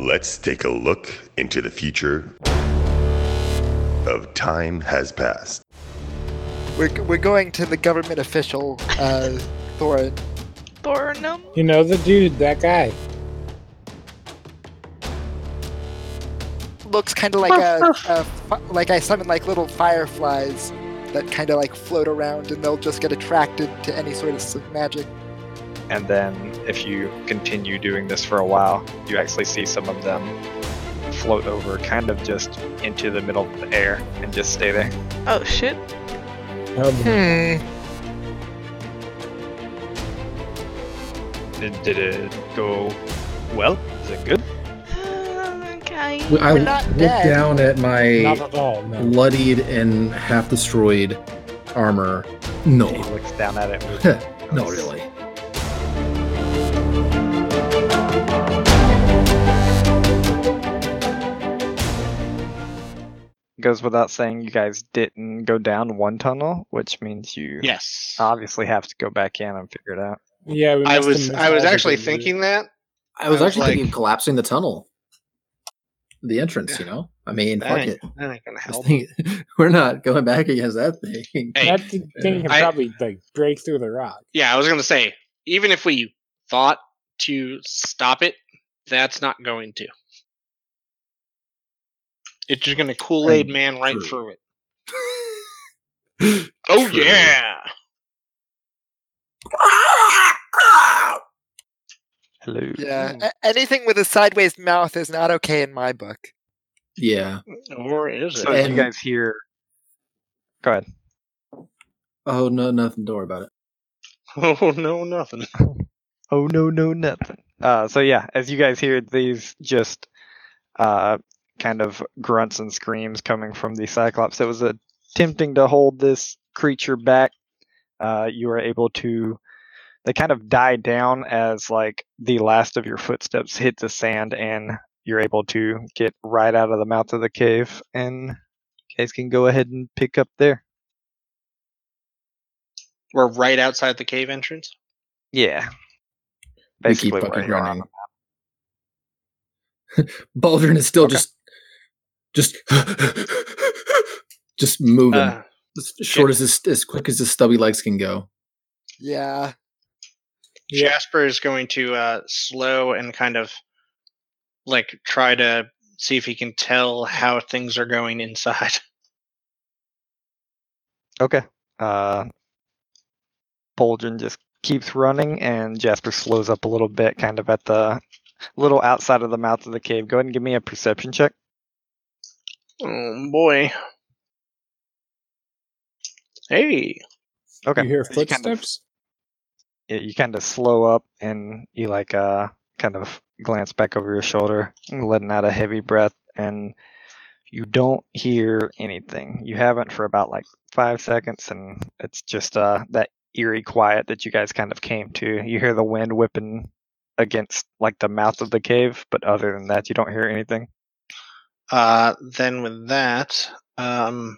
Let's take a look into the future of Time Has Passed. We're, we're going to the government official, uh, Thorin. Thornum? You know the dude, that guy. Looks kind of like a, a fi- like I summon like little fireflies that kind of like float around, and they'll just get attracted to any sort of magic. And then if you continue doing this for a while, you actually see some of them float over kind of just into the middle of the air and just stay there. Oh shit. Um, Hmm. Did, did it go well? Is it good? okay. Well, I We're not look dead. down at my at all. No. bloodied and half destroyed armor. No, He looks down at it. with- not really. Goes without saying you guys didn't go down one tunnel, which means you Yes. obviously have to go back in and figure it out. Yeah, we I was I was actually the- thinking that. I was I was actually thinking like- of collapsing the tunnel, the entrance. You know, I mean, That fuck it. that ain't gonna help. thing- we're not going back against that thing. Hey, That thing can I- probably like break through the rock. yeah, I was gonna say, even if we thought to stop it, that's not going to. It's just gonna Kool Aid Man right True. through it. Oh True. yeah. Hello. Yeah. A- anything with a sideways mouth is not okay in my book. Yeah. Or is it? So as you And- guys hear Go ahead. Oh no, nothing. Don't worry about it. Oh no, nothing. Oh no, no, nothing. Uh, so yeah, as you guys hear these just uh, kind of grunts and screams coming from the Cyclops It was attempting to hold this creature back, uh, you are able to. They kind of die down as like the last of your footsteps hit the sand, and you're able to get right out of the mouth of the cave, and you guys can go ahead and pick up there. We're right outside the cave entrance. Yeah, We keep basically fucking where you on running. Baldrin is still Okay. just, just, just moving Uh, as short as his, as quick as his stubby legs can go. Yeah. Yeah. Jasper is going to uh, slow and kind of like try to see if he can tell how things are going inside. Okay. Uh, Baldrin just keeps running, and Jasper slows up a little bit, kind of at the little outside of the mouth of the cave. Go ahead and give me a perception check. Oh boy. Hey. Okay. You hear You kind of- footsteps? you kind of slow up, and you like uh kind of glance back over your shoulder, letting out a heavy breath, and you don't hear anything. You haven't for about like five seconds, and it's just uh that eerie quiet that you guys kind of came to. You hear the wind whipping against like the mouth of the cave, but other than that, you don't hear anything. Uh, then with that, um,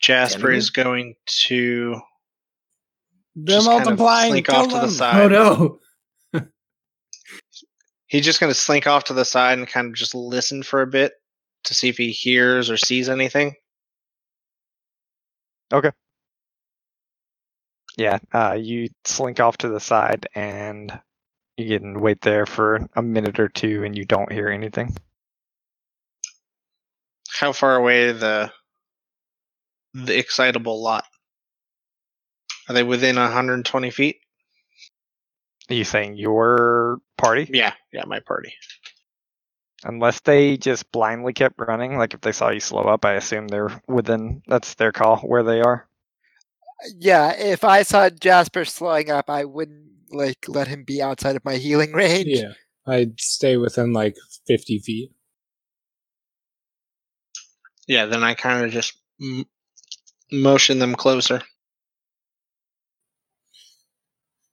Jasper Enemy? is going to They're just kind of slink kill off to the side. Oh no! He's just going to slink off to the side and kind of just listen for a bit to see if he hears or sees anything. Okay. Yeah, uh, you slink off to the side, and you get and wait there for a minute or two, and you don't hear anything. How far away the the excitable lot? Are they within 120 feet? Are you saying your party? Yeah, yeah, my party. Unless they just blindly kept running, like if they saw you slow up, I assume they're within. That's their call where they are. Yeah, if I saw Jasper slowing up, I wouldn't like let him be outside of my healing range. Yeah, I'd stay within like fifty feet. Yeah, then I kind of just m- motion them closer.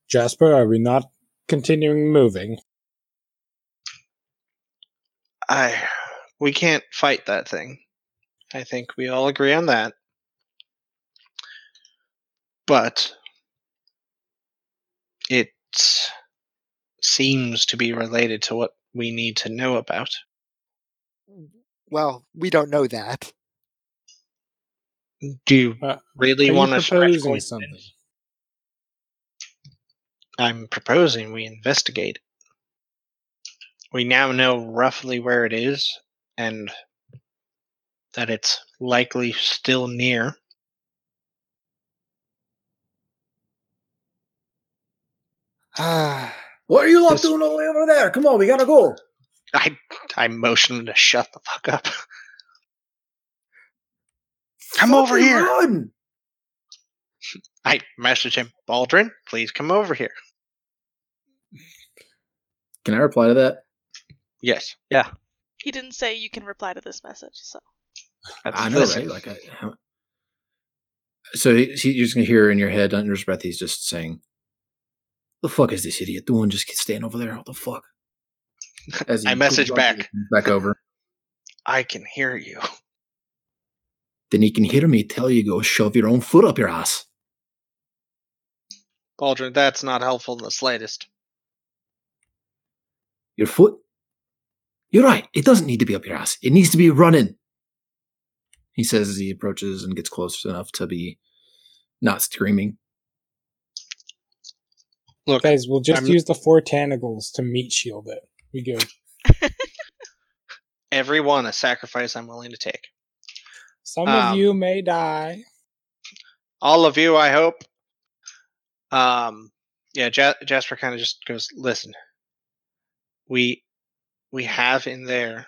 Jasper, are we not continuing moving? I we can't fight that thing. I think we all agree on that. But it seems to be related to what we need to know about. Well, we don't know that. Do you Uh, really Are want to stretch proposing points? something? I'm proposing we investigate. We now know roughly where it is and that it's likely still near. Ah, What are you lot This- doing all the way over there? Come on, we gotta go. I I motioned him to shut the fuck up. Come over here. Run. I messaged him, Baldrin, please come over here. Can I reply to that? Yes. Yeah. He didn't say you can reply to this message, so That's- I know, right? Like, I, how- so he, he- you're just gonna hear in your head under his breath, he's just saying, "The fuck is this idiot doing? Just staying over there. What the fuck?" As I message back. back over. I can hear you. Then he can hear me tell you go shove your own foot up your ass. Baldrin, that's not helpful in the slightest. Your foot. You're right. It doesn't need to be up your ass. It needs to be running. He says as he approaches and gets close enough to be not screaming. Look, Guys, we'll just I'm- use the four tentacles to meat shield it. We go. everyone a sacrifice I'm willing to take. Some Um, of you may die. all of you, I hope. Um, yeah, ja- Jasper kind of just goes, "Listen, we we have in there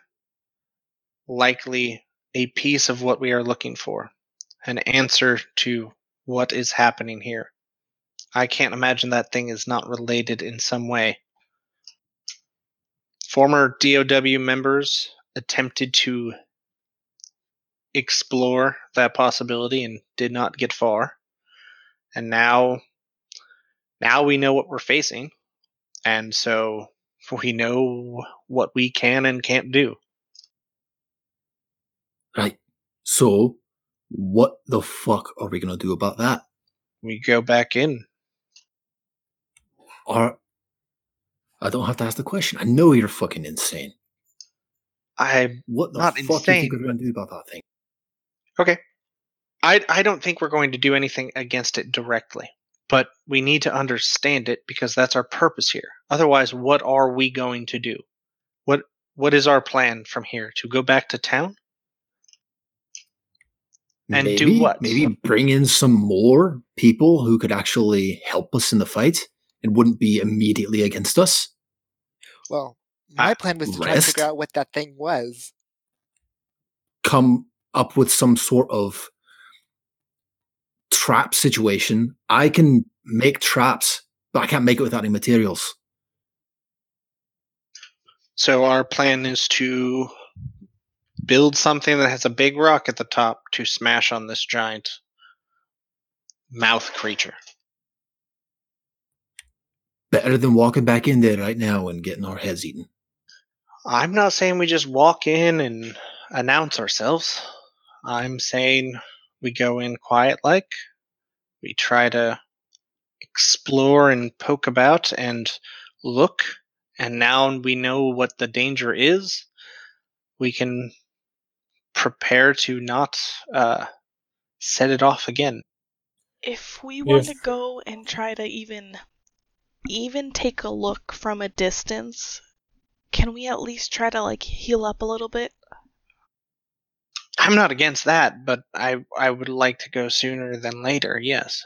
likely a piece of what we are looking for, an answer to what is happening here. I can't imagine that thing is not related in some way. Former DOW members attempted to explore that possibility and did not get far. And now now we know what we're facing. And so we know what we can and can't do. Right. So, what the fuck are we gonna do about that? We go back in. Are I don't have to ask the question. I know you're fucking insane. I What the Not fuck do you think insane. we're gonna do about that thing? okay. I I don't think we're going to do anything against it directly. But we need to understand it because that's our purpose here. Otherwise, what are we going to do? What what is our plan from here? To go back to town? And do what? Maybe bring in some more people who could actually help us in the fight and wouldn't be immediately against us. well, my plan was to try to figure out what that thing was. Come up with some sort of trap situation. I can make traps, but I can't make it without any materials. So our plan is to build something that has a big rock at the top to smash on this giant mouth creature. Better than walking back in there right now and getting our heads eaten. I'm not saying we just walk in and announce ourselves. I'm saying we go in quiet like. We try to explore and poke about and look. And now we know what the danger is. We can prepare to not uh, set it off again. if we want to go and try to even even take a look from a distance, can we at least try to like heal up a little bit? I'm not against that, but I I would like to go sooner than later. Yes.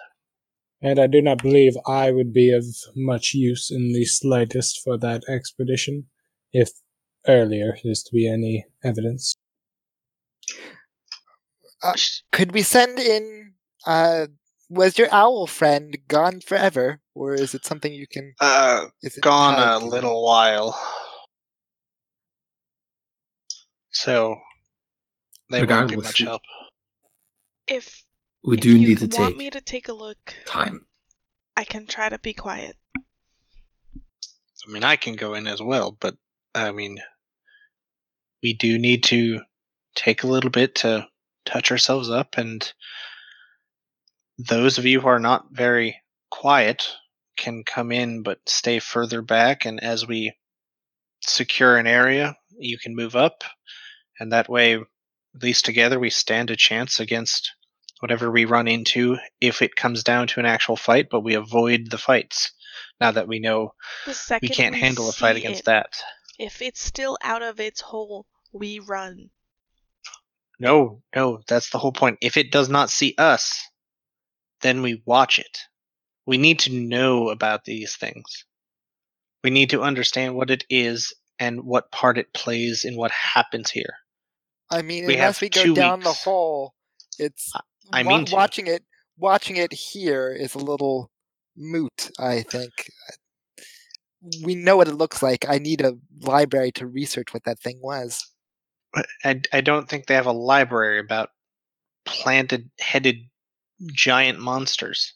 And I do not believe I would be of much use in the slightest for that expedition, if earlier is to be any evidence. Sh- Could we send in? Uh, was your owl friend gone forever, or is it something you can? Uh, Is it gone a little while. So they won't get Regardless, much we- help. If We if do you need to want take me to take a look, time. I can try to be quiet. I mean, I can go in as well, but I mean, we do need to take a little bit to touch ourselves up. And those of you who are not very quiet can come in but stay further back, and as we secure an area, you can move up, and that way, at least together, we stand a chance against whatever we run into if it comes down to an actual fight, but we avoid the fights. Now that we know we can't handle a fight against it, that. If it's still out of its hole, we run. No, no, that's the whole point. If it does not see us, then we watch it. We need to know about these things. We need to understand what it is and what part it plays in what happens here. I mean, We unless we go down the weeks. hole, it's I mean to. watching it. Watching it here is a little moot. I think we know what it looks like. I need a library to research what that thing was. I, I don't think they have a library about planted headed giant monsters.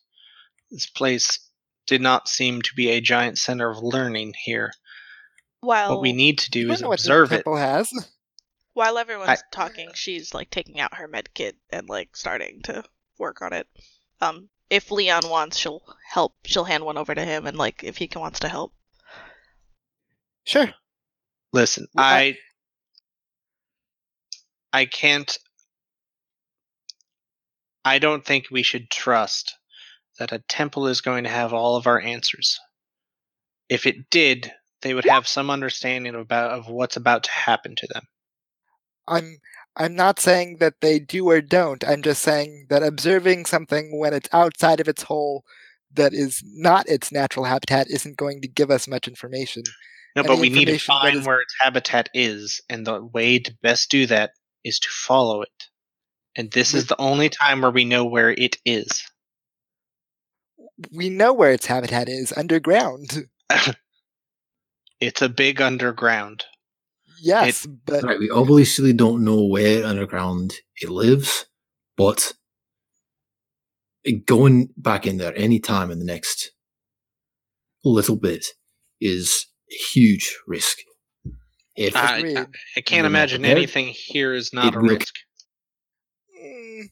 This place did not seem to be a giant center of learning here. While what we need to do is know what the observe it. has. while everyone's I- talking, she's like taking out her med kit and like starting to work on it. Um, if Leon wants, she'll help. She'll hand one over to him, and like if he can, wants to help. Sure. Listen, Well, I- I I can't I don't think we should trust that a temple is going to have all of our answers. If it did, they would have some understanding about of what's about to happen to them. I'm I'm not saying that they do or don't. I'm just saying that observing something when it's outside of its hole that is not its natural habitat isn't going to give us much information. No, Any but we need to find is- where its habitat is, and the way to best do that is to follow it. And this is the only time where we know where it is. We know where its habitat is underground. It's a big underground. Yes, but Right, we obviously don't know where underground it lives, but going back in there any time in the next little bit is a huge risk. If I, I, I can't imagine prepared? anything here is not a will- risk. Mm,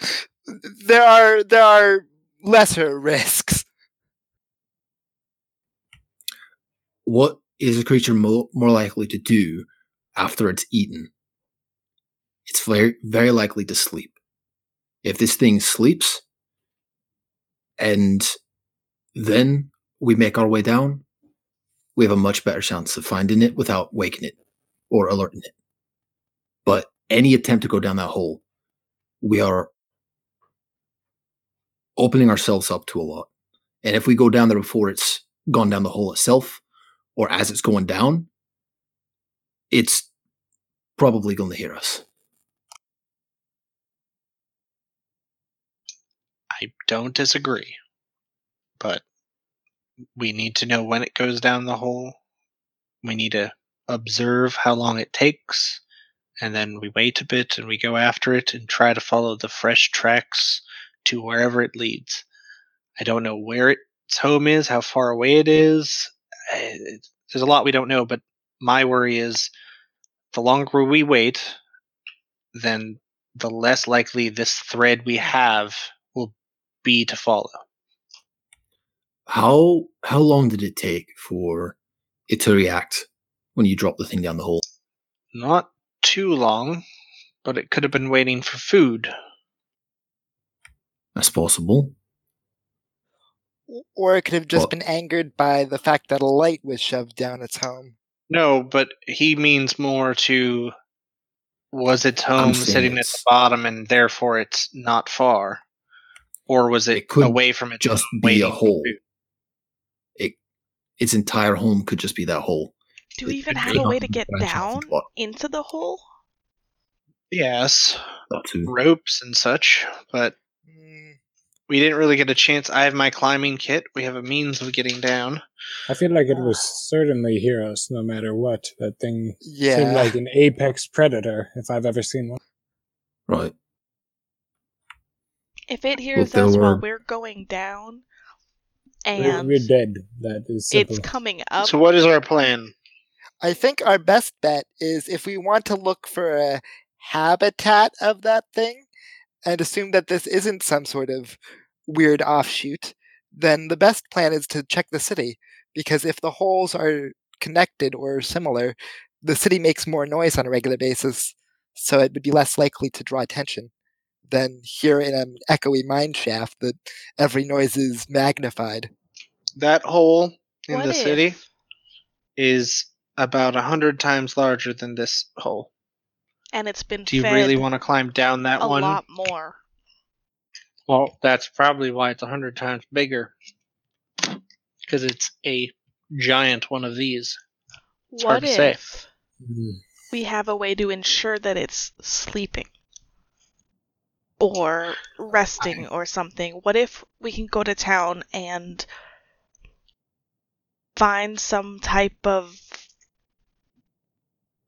there are there are lesser risks. what is a creature mo- more likely to do after it's eaten? It's very, very likely to sleep. If this thing sleeps and then we make our way down, we have a much better chance of finding it without waking it or alerting it. But any attempt to go down that hole, we are opening ourselves up to a lot. And if we go down there before it's gone down the hole itself, or as it's going down, it's probably going to hear us. I don't disagree. But we need to know when it goes down the hole. We need to observe how long it takes. And then we wait a bit and we go after it and try to follow the fresh tracks to wherever it leads. I don't know where its home is, how far away it is. There's a lot we don't know, but my worry is the longer we wait, then the less likely this thread we have will be to follow. How how long did it take for it to react when you drop the thing down the hole? Not too long, but it could have been waiting for food. That's possible. Or it could have just Well- been angered by the fact that a light was shoved down its home. No, but he means more to was its home saying sitting at the bottom and therefore it's not far? Or was it, It could away from it Just be a hole. It its entire home could just be that hole. Do we It even have a way to get down into the hole? Yes, That ropes and such, but we didn't really get a chance. I have my climbing kit. We have a means of getting down. I feel like it was certainly hear us no matter what. That thing yeah. seemed like an apex predator if I've ever seen one. Right. If it hears there us while were- we're going down, We're, and we're dead. That is simple. it's coming up, So, what is our plan? I think our best bet is if we want to look for a habitat of that thing and assume that this isn't some sort of weird offshoot, then the best plan is to check the city because if the holes are connected or similar, the city makes more noise on a regular basis, so it would be less likely to draw attention than here in an echoey mine shaft that every noise is magnified. That hole in What the city is about a hundred times larger than this hole. And it's been Do you really want to climb down that a one? lot more. Well, that's probably why it's a hundred times bigger. Because it's a giant one of these. It's hard what if we have a way to ensure that it's sleeping or resting or something? What if we can go to town and find some type of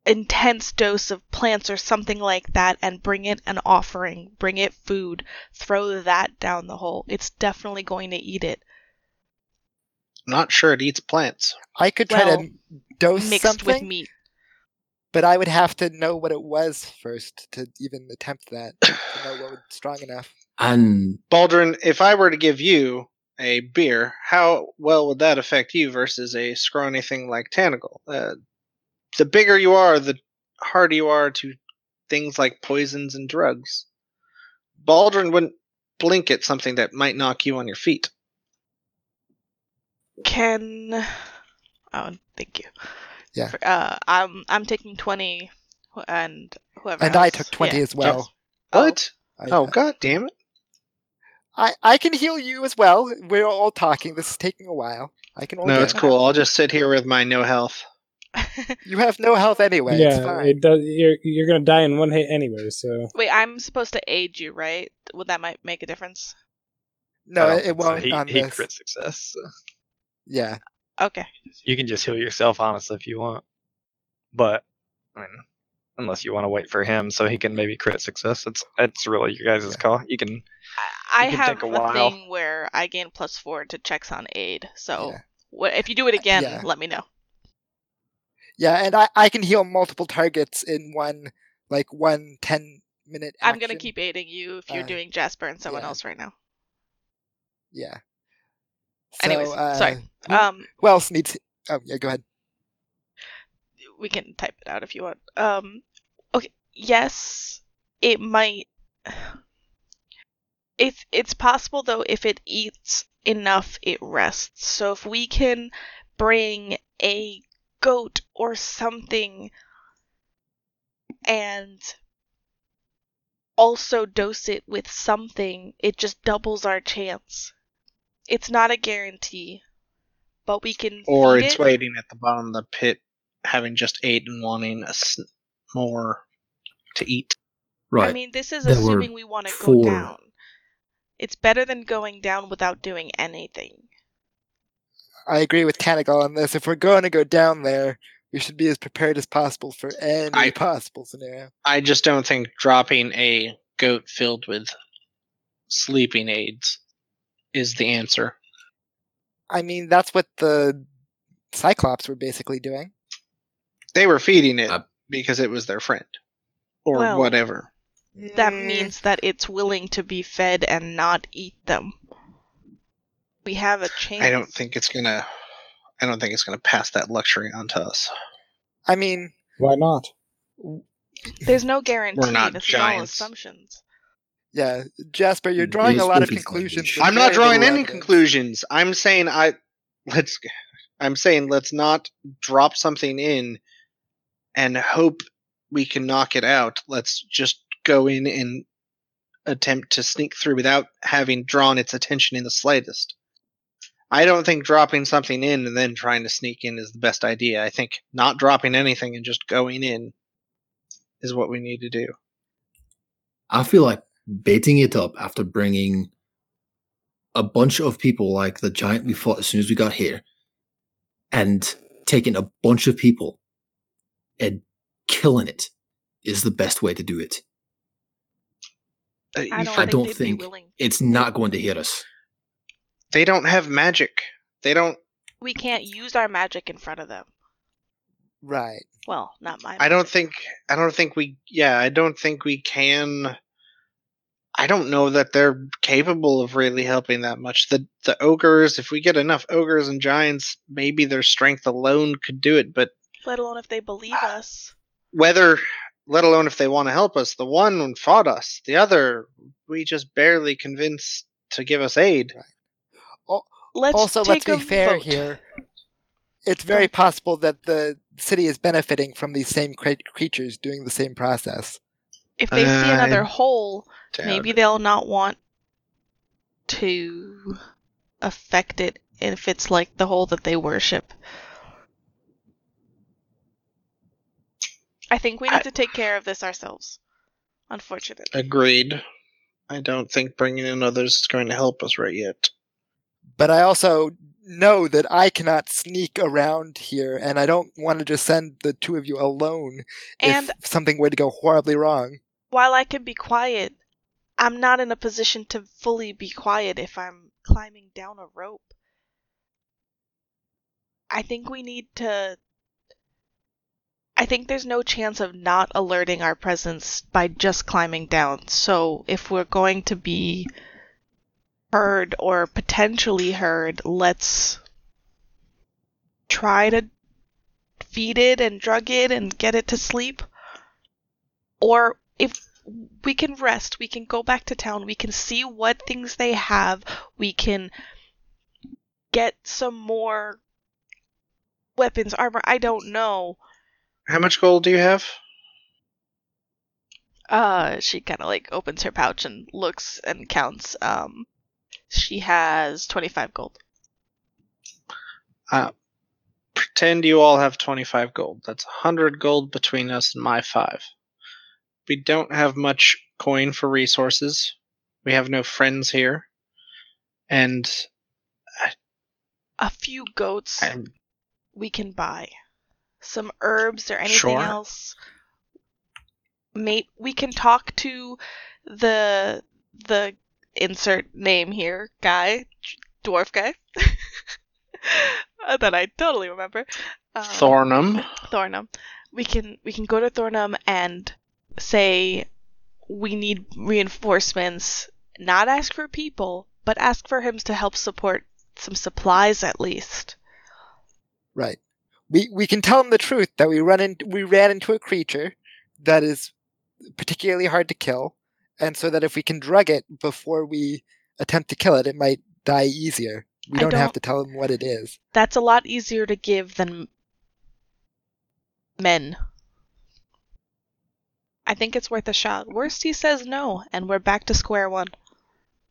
intense dose of plants or something like that and bring it an offering, bring it food, throw that down the hole? It's definitely going to eat it. Not sure it eats plants. I could try Well, to dose Mixed something, with meat. but I would have to know what it was first to even attempt that. to know what was strong enough. And Baldrin, if I were to give you a beer, how well would that affect you versus a scrawny thing like Tanagal? Uh, the bigger you are, the harder you are to things like poisons and drugs. Baldrin wouldn't blink at something that might knock you on your feet. Can oh, thank you. Yeah. For- Uh, I'm I'm taking twenty, and whoever. And I took 20 Yeah. as well. Oh. What? I, Oh, god damn it. I, I can heal you as well. We're all talking. This is taking a while. I can hold No, it's cool. I'll just sit here with my no health. You have no health anyway. it's yeah, fine. it does. You're you're gonna die in one hit anyway. So Wait, I'm supposed to aid you, right? Would that might make a difference? no, I don't it, so. won't He, on he this. crit success. so Yeah. Okay. You can just heal yourself, honestly, if you want. But I mean, unless you want to wait for him so he can maybe crit success, it's it's really your guys' call. You can. I, I can have take a a, while. thing where I gain plus four to checks on aid. So Yeah. wha- if you do it uh, again, Yeah. let me know. Yeah, and I, I can heal multiple targets in one like one 10 minute I'm gonna keep aiding you if you're Uh, doing Jasper and someone yeah. else right now. Yeah. Anyways, uh, sorry. who, Um, who else needs Oh, yeah, go ahead. we can type it out if you want. Um, okay, yes, it might. It's it's possible though, if it eats enough, it rests. So if we can bring a goat or something and also dose it with something, it just doubles our chance. It's not a guarantee, but we can. Or feed it's it. waiting at the bottom of the pit, having just ate and wanting a s- more to eat. right, I mean, this is There assuming we want to go four- down. It's better than going down without doing anything. I agree with Canagal on this. If we're going to go down there, we should be as prepared as possible for any I- possible scenario. I just don't think dropping a goat filled with sleeping aids is the answer. I mean, that's what the Cyclops were basically doing. They were feeding it Uh, because it was their friend. Or Well, whatever. That Mm, means that it's willing to be fed and not eat them. We have a chance. I don't think it's gonna I don't think it's gonna pass that luxury on to us. I mean, why not? There's no guarantee. not this is all giants. assumptions. yeah, Jasper, you're drawing it a lot of conclusions. I'm not drawing any evidence. conclusions. I'm saying I let's I'm saying let's not drop something in and hope we can knock it out. Let's just go in and attempt to sneak through without having drawn its attention in the slightest. I don't think dropping something in and then trying to sneak in is the best idea. I think not dropping anything and just going in is what we need to do. I feel like baiting it up after bringing a bunch of people like the giant we fought as soon as we got here and taking a bunch of people and killing it is the best way to do it. I don't, I think don't they'd think- willing. It's not going to hit us. They don't have magic. They don't We can't use our magic in front of them. Right. Well, not mine. I don't think I don't think we yeah, I don't think we can I don't know that they're capable of really helping that much. The the ogres, if we get enough ogres and giants, maybe their strength alone could do it. But Let alone if they believe ah. us. whether, let alone if they want to help us, the one fought us. The other, we just barely convinced to give us aid. Let's also, let's be a fair vote. here. It's very possible that the city is benefiting from these same cre- creatures doing the same process. If they see I another hole, maybe it. they'll not want to affect it if it's like the hole that they worship. I think we need I- to take care of this ourselves. Unfortunately. Agreed. I don't think bringing in others is going to help us right yet. But I also know that I cannot sneak around here, and I don't want to just send the two of you alone And if something were to go horribly wrong. while I can be quiet, I'm not in a position to fully be quiet if I'm climbing down a rope. I think we need to. I think there's no chance of not alerting our presence by just climbing down. So if we're going to be heard or potentially heard, let's try to feed it and drug it and get it to sleep. Or if we can rest, we can go back to town, we can see what things they have, we can get some more weapons, armor, I don't know. How much gold do you have? Uh, she kind of like opens her pouch and looks and counts. Um, she has 25 gold. Uh, pretend you all have 25 gold. That's 100 gold between us and my five. We don't have much coin for resources. We have no friends here. And A few goats I'm, we can buy. Some herbs or anything Sure. else. Mate, we can talk to the the insert name here guy, dwarf guy. that I totally remember. Um, Thornum. Thornum. We can we can go to Thornum and say we need reinforcements. Not ask for people, but ask for him to help support some supplies at least. Right. We we can tell him the truth that we run in we ran into a creature that is particularly hard to kill, and so that if we can drug it before we attempt to kill it, it might die easier. We don't, have don't- to tell them what it is. That's a lot easier to give than men. I think it's worth a shot. Worst he says no, and we're back to square one.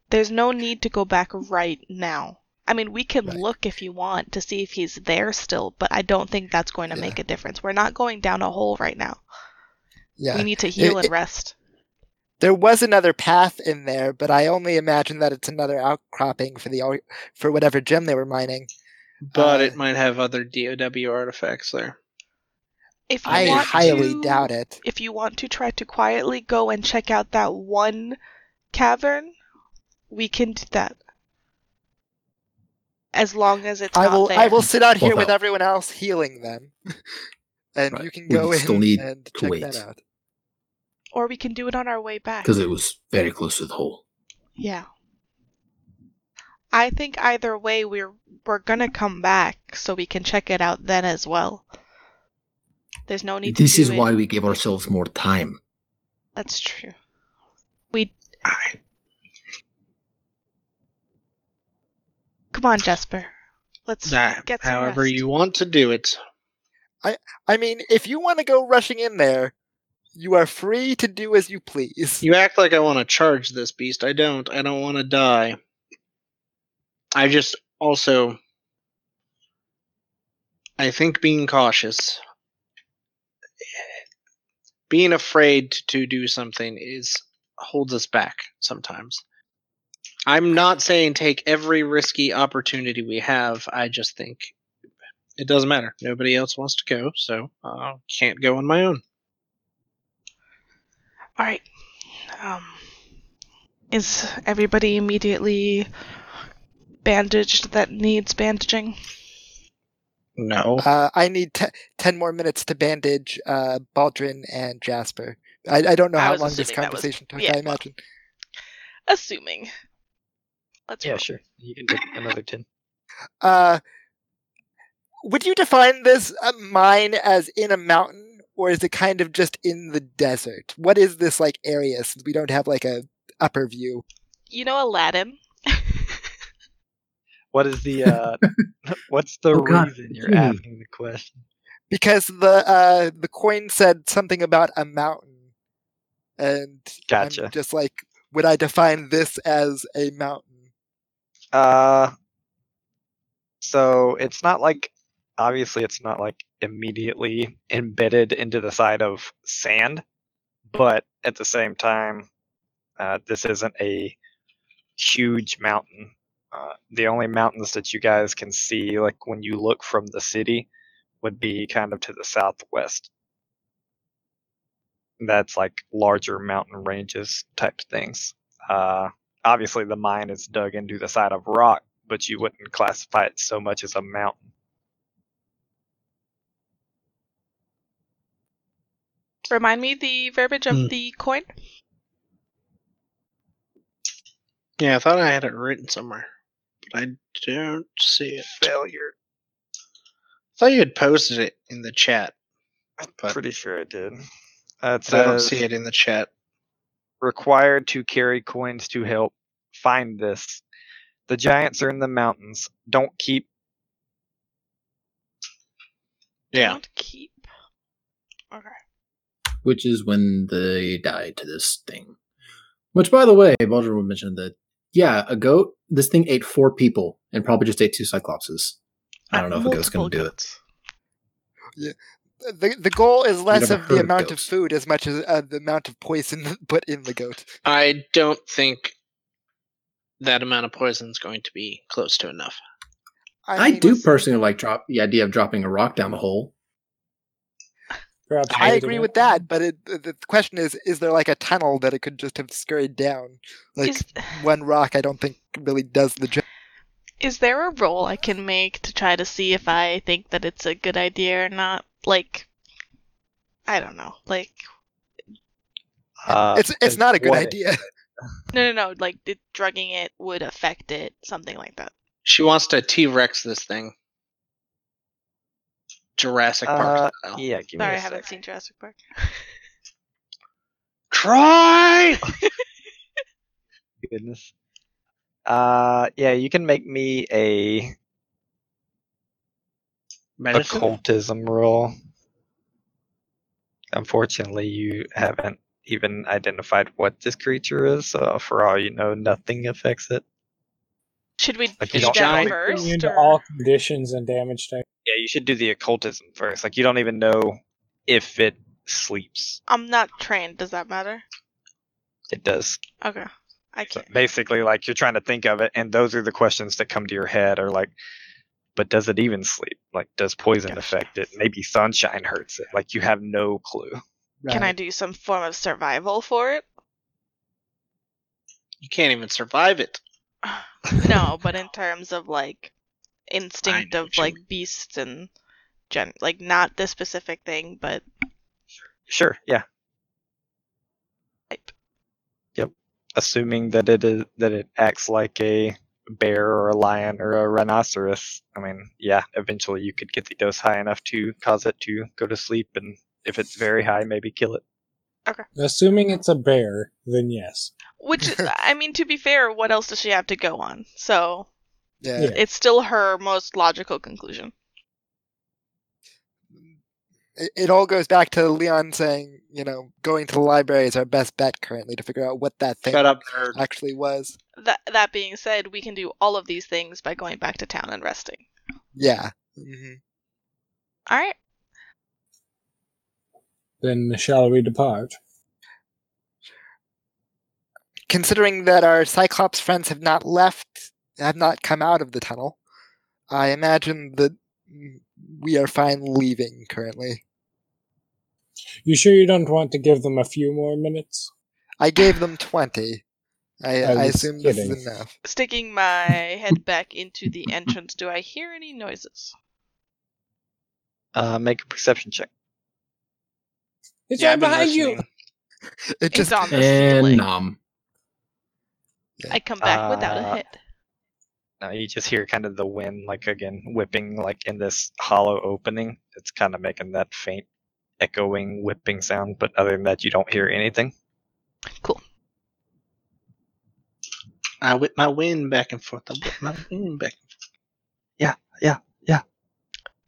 There's no need to go back right now. I mean, we can Right. look if you want to see if he's there still, but I don't think that's going to Yeah. make a difference. We're not going down a hole right now. Yeah. We need to heal It- and rest. There was another path in there, but I only imagine that it's another outcropping for the al- for whatever gem they were mining. But Uh, it might have other DOW artifacts there. If you I want highly to, doubt it. If you want to try to quietly go and check out that one cavern, we can do that. As long as it's I not will there. I will sit out here with everyone else healing them. and Right. you can We go in still need and to check wait. that out. Or we can do it on our way back. because it was very close to the hole. Yeah. I think either way we're we're gonna come back so we can check it out then as well. There's no need This to is do it- This is why we give ourselves more time. That's true. We I, come on, Jasper. Let's that, get some however rest. you want to do it. I I mean, if you want to go rushing in there, you are free to do as you please. You act like I want to charge this beast. I don't. I don't want to die. I just also. I think being cautious, being afraid to do something is holds us back sometimes. I'm not saying take every risky opportunity we have. I just think it doesn't matter. Nobody else wants to go, so I can't go on my own. All right. Um, is everybody immediately bandaged that needs bandaging? No. Uh, I need te- ten more minutes to bandage uh, Baldrin and Jasper. I, I don't know I how long this assuming that was- conversation took. yeah, I imagine. assuming. Let's Yeah, roll. sure. You can take another 10. Uh, would you define this uh, mine as in a mountain, or is it kind of just in the desert? What is this like area? Since we don't have like a upper view. You know Aladdin? What is the, uh, what's the Oh, God, reason you're Jimmy. asking the question? because the uh the coin said something about a mountain and Gotcha. I'm just like would i define this as a mountain Uh, so it's not like obviously it's not like immediately embedded into the side of sand, but at the same time, uh, this isn't a huge mountain. Uh, the only mountains that you guys can see, like when you look from the city, would be kind of to the southwest. That's like larger mountain ranges type things. Uh, obviously the mine is dug into the side of rock, but you wouldn't classify it so much as a mountain. Remind me the verbiage of Hmm. the coin? Yeah, I thought I had it written somewhere, but I don't see it. Failure. I thought you had posted it in the chat, I'm pretty sure I did. Uh, it but I don't see it in the chat. required to carry coins to help find this. The giants are in the mountains. Don't keep. Yeah, Don't keep. Okay. Which is when they died to this thing. Which, by the way, Baldrin would mention that, yeah, a goat, this thing ate four people and probably just ate two cyclopses. I don't know if a goat's going to do it. Yeah. the the goal is less of the heard of amount of food as much as uh, the amount of poison put in the goat I don't think that amount of poison is going to be close to enough. I, mean, do personally like drop the idea of dropping a rock down the hole. Perhaps I agree with that, but it, the the question is: is there like a tunnel that it could just have scurried down? Like is, one rock, I don't think really does the job. is there a roll I can make to try to see if I think that it's a good idea or not? Like, I don't know. Like, Uh, It's it's not a good what- idea. no, no, no. Like, it, drugging it would affect it. Something like that. She wants to T Rex this thing. Jurassic Uh, Park style. yeah, give me Sorry, a I haven't sec. seen Jurassic Park. Try! Goodness. Uh, yeah, you can make me a Medicine? occultism roll. Unfortunately, you haven't even identified what this creature is, so for all you know, nothing affects it. Should we Like, you do don't that know- first? Immune to or- all conditions and damage type. Yeah, you should do the occultism first. Like, you don't even know if it sleeps. I'm not trained. Does that matter? It does. Okay. I can't. basically, like, you're trying to think of it, and those are the questions that come to your head are like, but does it even sleep? Like, does poison Gotcha. affect it? Maybe sunshine hurts it. Like, you have no clue. Can I do some form of survival for it? You can't even survive it. no, but in terms of like instinct know of what you like beasts and gen like not this specific thing, but Sure, yeah. type. assuming that it is that it acts like a bear or a lion or a rhinoceros. I mean, yeah, eventually you could get the dose high enough to cause it to go to sleep, and if it's very high, maybe kill it. Okay. Assuming it's a bear, then yes. Which I mean, to be fair, what else does she have to go on? So Yeah. Yeah. it's still her most logical conclusion. It, it all goes back to Leon saying, you know, going to the library is our best bet currently to figure out what that thing up, actually was. That that being said, we can do all of these things by going back to town and resting. Yeah. hmm All right. Then shall we depart? Considering that our Cyclops friends have not left, have not come out of the tunnel, I imagine that we are fine leaving currently. You sure you don't want to give them a few more minutes? I gave them 20. I, I I was assume this is enough. Sticking my head back into the entrance, do I hear any noises? Uh, make a perception check. It's Yeah, right I've behind you. listening. It It's on the And ceiling. Nom. I come back without a Uh, hit. Now you just hear kind of the wind, like again, whipping like in this hollow opening. It's kind of making that faint, echoing, whipping sound. But other than that, you don't hear anything. Cool. I whip my wind back and forth. I whip my wind back. Yeah, yeah, yeah.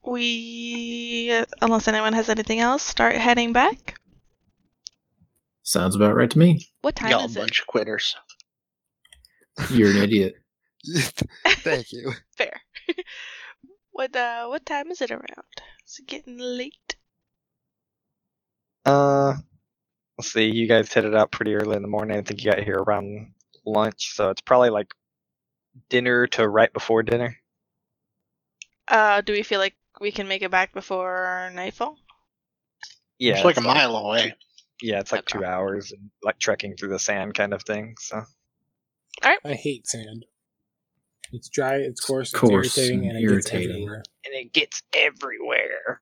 We, unless anyone has anything else, start heading back. Sounds about right to me. What time Y'all a is it? bunch of quitters. You're an idiot. Thank you. Fair. what uh, what time is it around? Is it getting late? Uh, let's see. You guys headed out pretty early in the morning. I think you got here around lunch, so it's probably like dinner to right before dinner. Uh, do we feel like we can make it back before nightfall? Yeah, it's like a mile away. Yeah, it's like two hours and like trekking through the sand kind of thing. So I hate sand. It's dry, it's coarse, it's Coarse irritating, and and it gets irritating. everywhere. and it gets everywhere.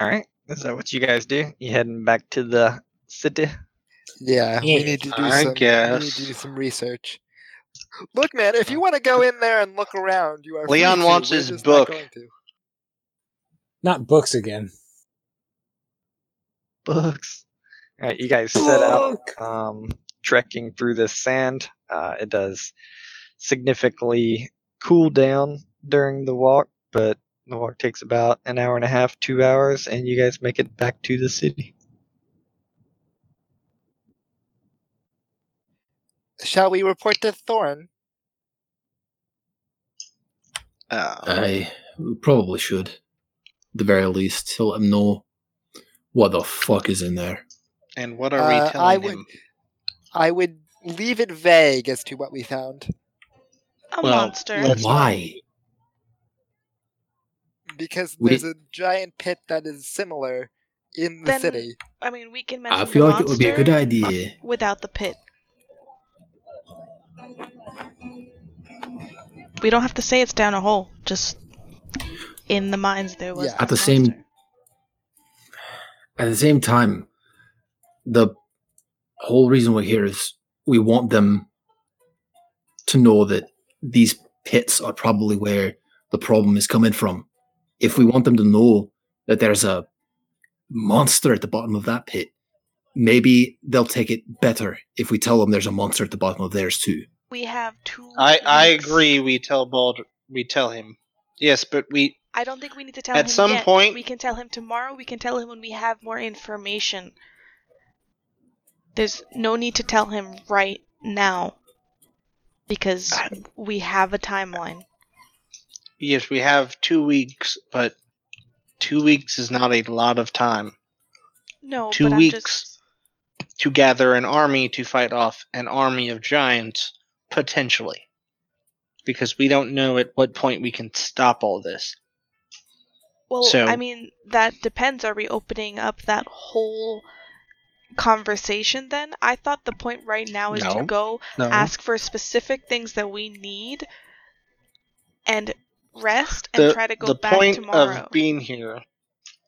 All right, is that what you guys do? You heading back to the city? Yeah, we Yeah, need to do I some. We need to do some research. Look, man, if you want to go in there and look around, you are. Leon to. wants We're his just not book. Not books again. Books. All right, you guys set out, um, trekking through this sand. Uh, it does significantly cool down during the walk, but the walk takes about an hour and a half, two hours, and you guys make it back to the city. Shall we report to Thorin? Uh, I probably should. At the very least, to let him know what the fuck is in there. And what are we Uh, telling I would- him? I would leave it vague as to what we found A Well, monster. let's- Why? because We- there's a giant pit that is similar in the Then- city. I mean, we can mention I the feel like it would be a good idea. without the pit. We don't have to say it's down a hole. Just in the mines there was. Yeah. this At the same- At the same time, the whole reason we're here is we want them to know that these pits are probably where the problem is coming from. If we want them to know that there's a monster at the bottom of that pit, maybe they'll take it better if we tell them there's a monster at the bottom of theirs too. We have two. I I agree. We tell Bald. We tell him. Yes, but we I don't think we need to tell At him some yet. point- We can tell him tomorrow. We can tell him when we have more information. There's no need to tell him right now because we have a timeline. yes we have two weeks, but two weeks is not a lot of time No, Two weeks. just to gather an army to fight off an army of giants potentially, because we don't know at what point we can stop all this. Well, So- I mean, that depends. Are we opening up that whole conversation then? I thought the point right now is to go No, ask for specific things that we need and rest and try to go the back point tomorrow. of being here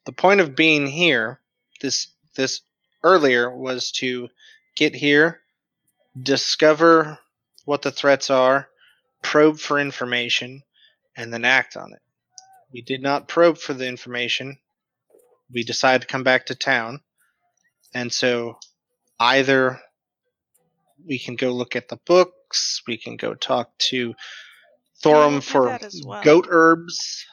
the point of being here this this earlier was to get here discover what the threats are probe for information and then act on it. We did not probe for the information. We decided to come back to town and so either we can go look at the books we can go talk to thorum do for well. goat herbs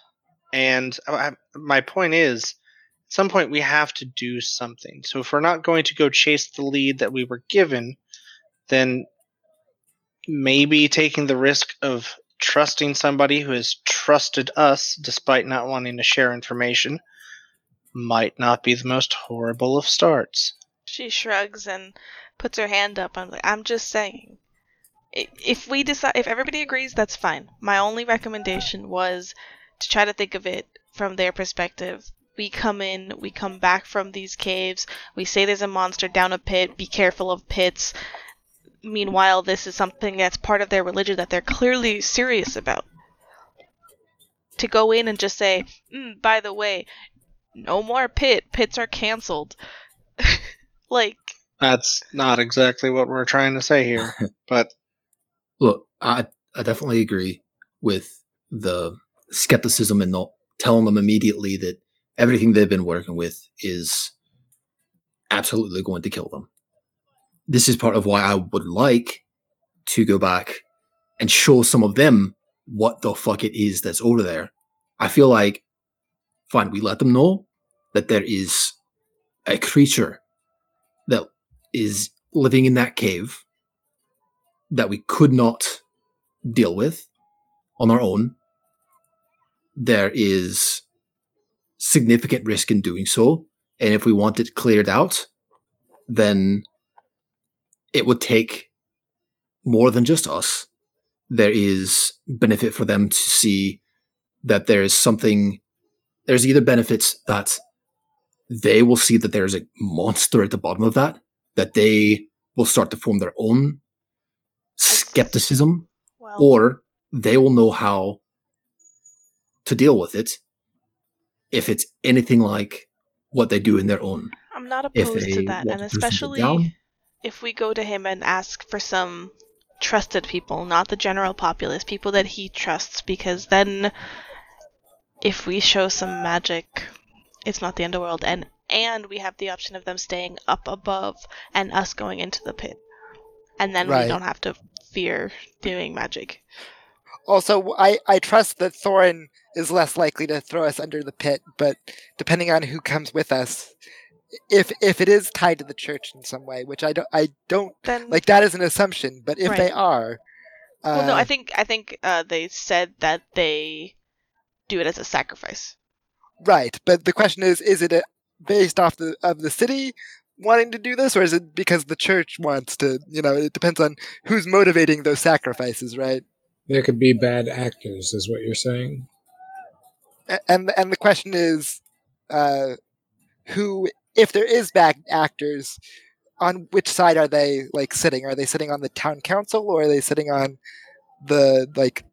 and I, I- my point is at some point we have to do something so if we're not going to go chase the lead that we were given then maybe taking the risk of trusting somebody who has trusted us despite not wanting to share information might not be the most horrible of starts She shrugs and puts her hand up. I'm like, I'm just saying. If we decide, if everybody agrees, that's fine. My only recommendation was to try to think of it from their perspective. We come in, we come back from these caves, we say there's a monster down a pit, be careful of pits. Meanwhile, this is something that's part of their religion that they're clearly serious about. To go in and just say, mm, by the way, no more pit, pits are cancelled. like, That's not exactly what we're trying to say here. But Look, I I definitely agree with the skepticism and not telling them immediately that everything they've been working with is absolutely going to kill them. This is part of why I would like to go back and show some of them what the fuck it is that's over there. I feel like, fine, we let them know that there is a creature that is living in that cave that we could not deal with on our own. There is significant risk in doing so. And if we want it cleared out, then it would take more than just us. There is benefit for them to see that there is something, there's either benefits that they will see that there's a monster at the bottom of that, that they will start to form their own skepticism, or they will know how to deal with it if it's anything like what they do in their own. I'm not opposed to that, and especially down. if we go to him and ask for some trusted people, not the general populace, people that he trusts, because then if we show some magic, it's not the end of the world, and and we have the option of them staying up above and us going into the pit, and then Right. we don't have to fear doing magic. Also, I, I trust that Thorin is less likely to throw us under the pit, but depending on who comes with us, if if it is tied to the church in some way, which I don't I don't Then like that is an assumption, but if they are, uh, well, no, I think I think uh, they said that they do it as a sacrifice. right. But the question is, is it based off the of the city wanting to do this, or is it because the church wants to? You know, it depends on who's motivating those sacrifices, right? There could be bad actors, is what you're saying. And and the question is uh who if there is bad actors on which side are they like sitting are they sitting on the town council or are they sitting on the like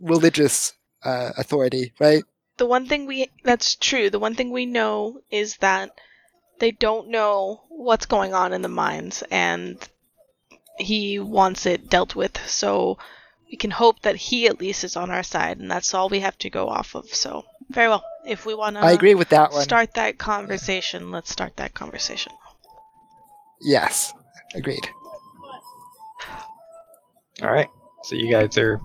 religious uh, authority right? The one thing we that's true. The one thing we know is that they don't know what's going on in the mines and he wants it dealt with. So we can hope that he at least is on our side and that's all we have to go off of. So very well. If we want to i agree with that one. start that conversation let's start that conversation. Yes. Agreed. All right. So you guys are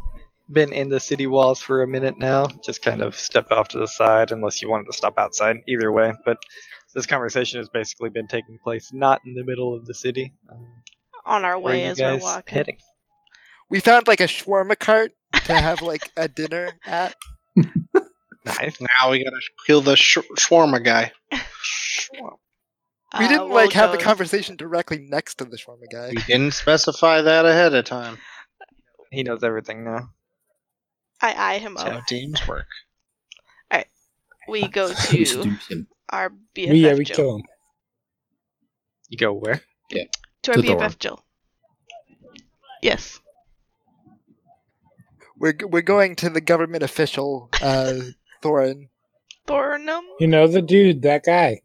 been in the city walls for a minute now. Just kind of step off to the side unless you wanted to stop outside. Either way, but this conversation has basically been taking place not in the middle of the city. Um, on our where are way you as we're walking heading? we found like a shawarma cart to have like a dinner at Nice. now we gotta kill the sh- shawarma guy. we Uh, didn't Will like have the conversation directly next to the shawarma guy We didn't specify that ahead of time. He knows everything now. I eye him That's how up teams work. Alright. We go to our bff We, yeah, we Jill. kill him. You go where? Yeah. to our To bff Thorin. jill yes we're we're going to the government official uh thorin thornum You know the dude, that guy.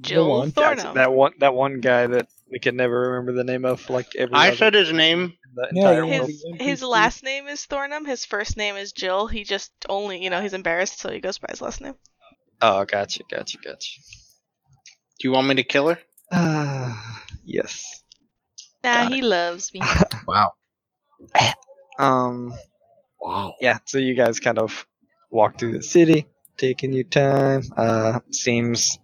Jill the one. Thornum. that one. That one guy that we can never remember the name of. Like every. I said his name. in The Yeah, entire you his NPC. his last name is Thornham. His first name is Jill. He just only, you know, he's embarrassed, so he goes by his last name. Oh, gotcha, gotcha, gotcha. Do you want me to kill her? Ah, yes. Nah, Got he loves me. Wow. Um. Wow. yeah, so you guys kind of walk through the city, taking your time. Uh, seems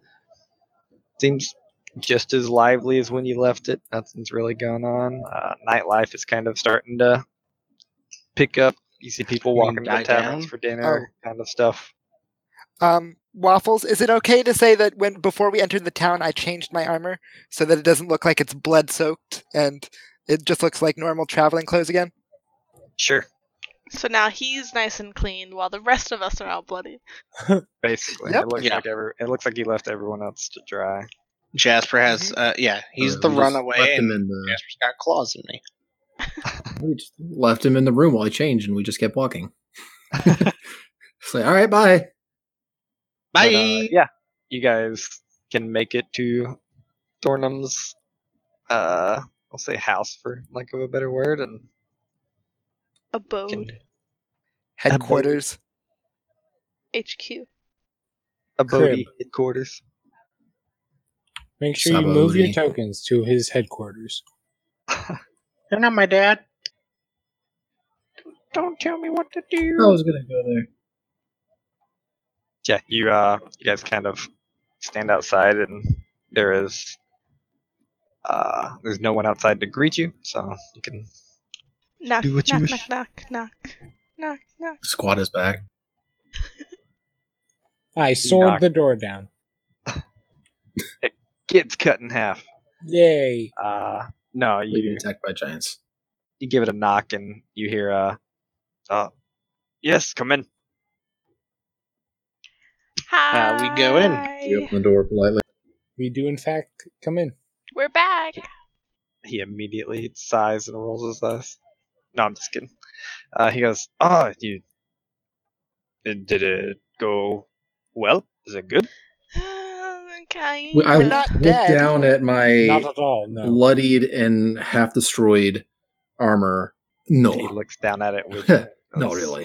seems just as lively as when you left it. Nothing's really going on. Uh, nightlife is kind of starting to pick up. You see people walking to taverns for dinner, kind of stuff. Um, Waffles, is it okay to say that when before we entered the town, I changed my armor so that it doesn't look like it's blood soaked and it just looks like normal traveling clothes again? Sure, so now he's nice and clean, while the rest of us are all bloody. basically, Yep. it looks Yeah. like every, it looks like he left everyone else to dry. Jasper has. Uh, yeah, he's Uh, the runaway, Left him and in the, Jasper's got claws in me. we just left him in the room while he changed, and we just kept walking. it's like, all right, bye. Bye. But, uh, yeah, you guys can make it to Thornum's uh, I'll say house for lack of a better word, and Abode. can Headquarters. HQ. abode Crib. headquarters. Make sure you move your tokens to his headquarters. You're not my dad. Don't tell me what to do. I was gonna go there. Yeah, you uh, you guys kind of stand outside, and there is uh, there's no one outside to greet you, so you can Knock, Do what you knock, wish. knock, knock, knock, knock, knock. Squad is back. I sword Knock. the door down. gets cut in half. Yay! Uh, no, you get attacked by giants. you give it a knock, and you hear uh, uh, yes, come in. Hi. we go in. You open the door politely. We do in fact come in. We're back. He immediately sighs and rolls his eyes. No, I'm just kidding. Uh, he goes, "Oh, you did did it go well? Is it good?" Kind I We're look dead. down at my Not at all. No. bloodied and half destroyed armor. No, He looks down at it with. not really.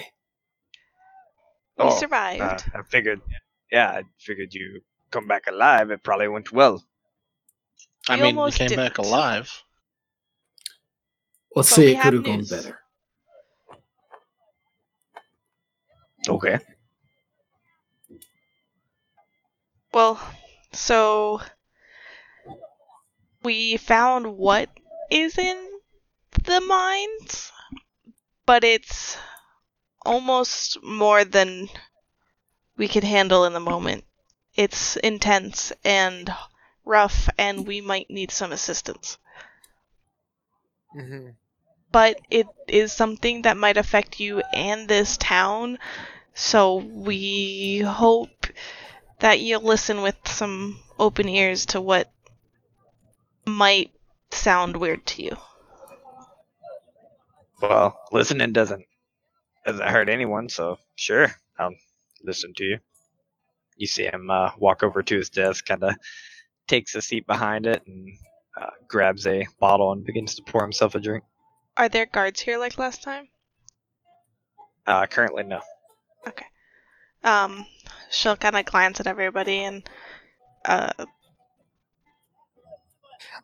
we "Oh, survived. Uh, I figured, yeah, I figured you come back alive. It probably went well. I We mean, we came back didn't. alive. Let's But say it could have gone better. Okay. Well, so we found what is in the mines, but it's almost more than we could handle in the moment. It's intense and rough, and we might need some assistance. hmm But it is something that might affect you and this town, so we hope that you'll listen with some open ears to what might sound weird to you. Well, listening doesn't doesn't hurt anyone, so sure, I'll listen to you. You see him uh, walk over to his desk, kind of takes a seat behind it, and uh, grabs a bottle and begins to pour himself a drink. Are there guards here like last time? Uh, currently, no. Um, she'll kind of glance at everybody and, uh,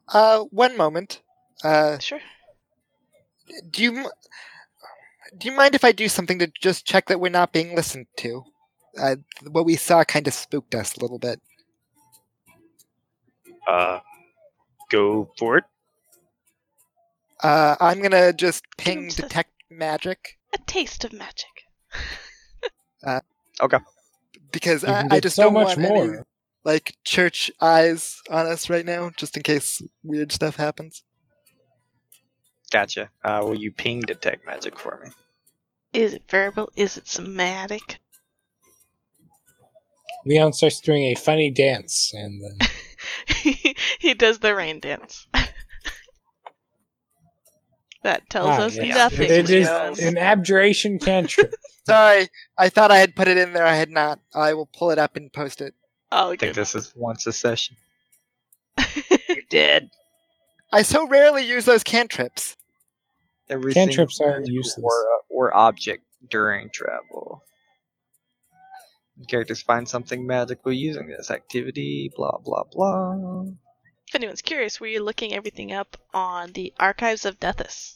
Uh, one moment. Uh, sure. do you do you mind if I do something to just check that we're not being listened to? Uh, what we saw kind of spooked us a little bit. Uh, go for it. Uh, I'm gonna just ping Just- detect magic A taste of magic. Because I, I just so don't much want any like church eyes on us right now, just in case weird stuff happens. Gotcha. Uh, will you ping detect magic for me? Is it verbal? Is it somatic? Leon starts doing a funny dance, and then he does the rain dance. that tells Ah, us yes. nothing. It is an abjuration cantrip. Sorry, I thought I had put it in there. I had not. I will pull it up and post it. Oh, I think this is once a session. You're dead. I so rarely use those cantrips. Every Cantrips are magical useless. Or, or object during travel. Characters find something magical using this activity. Blah blah blah. If anyone's curious, we're looking everything up on the Archives of Nethys.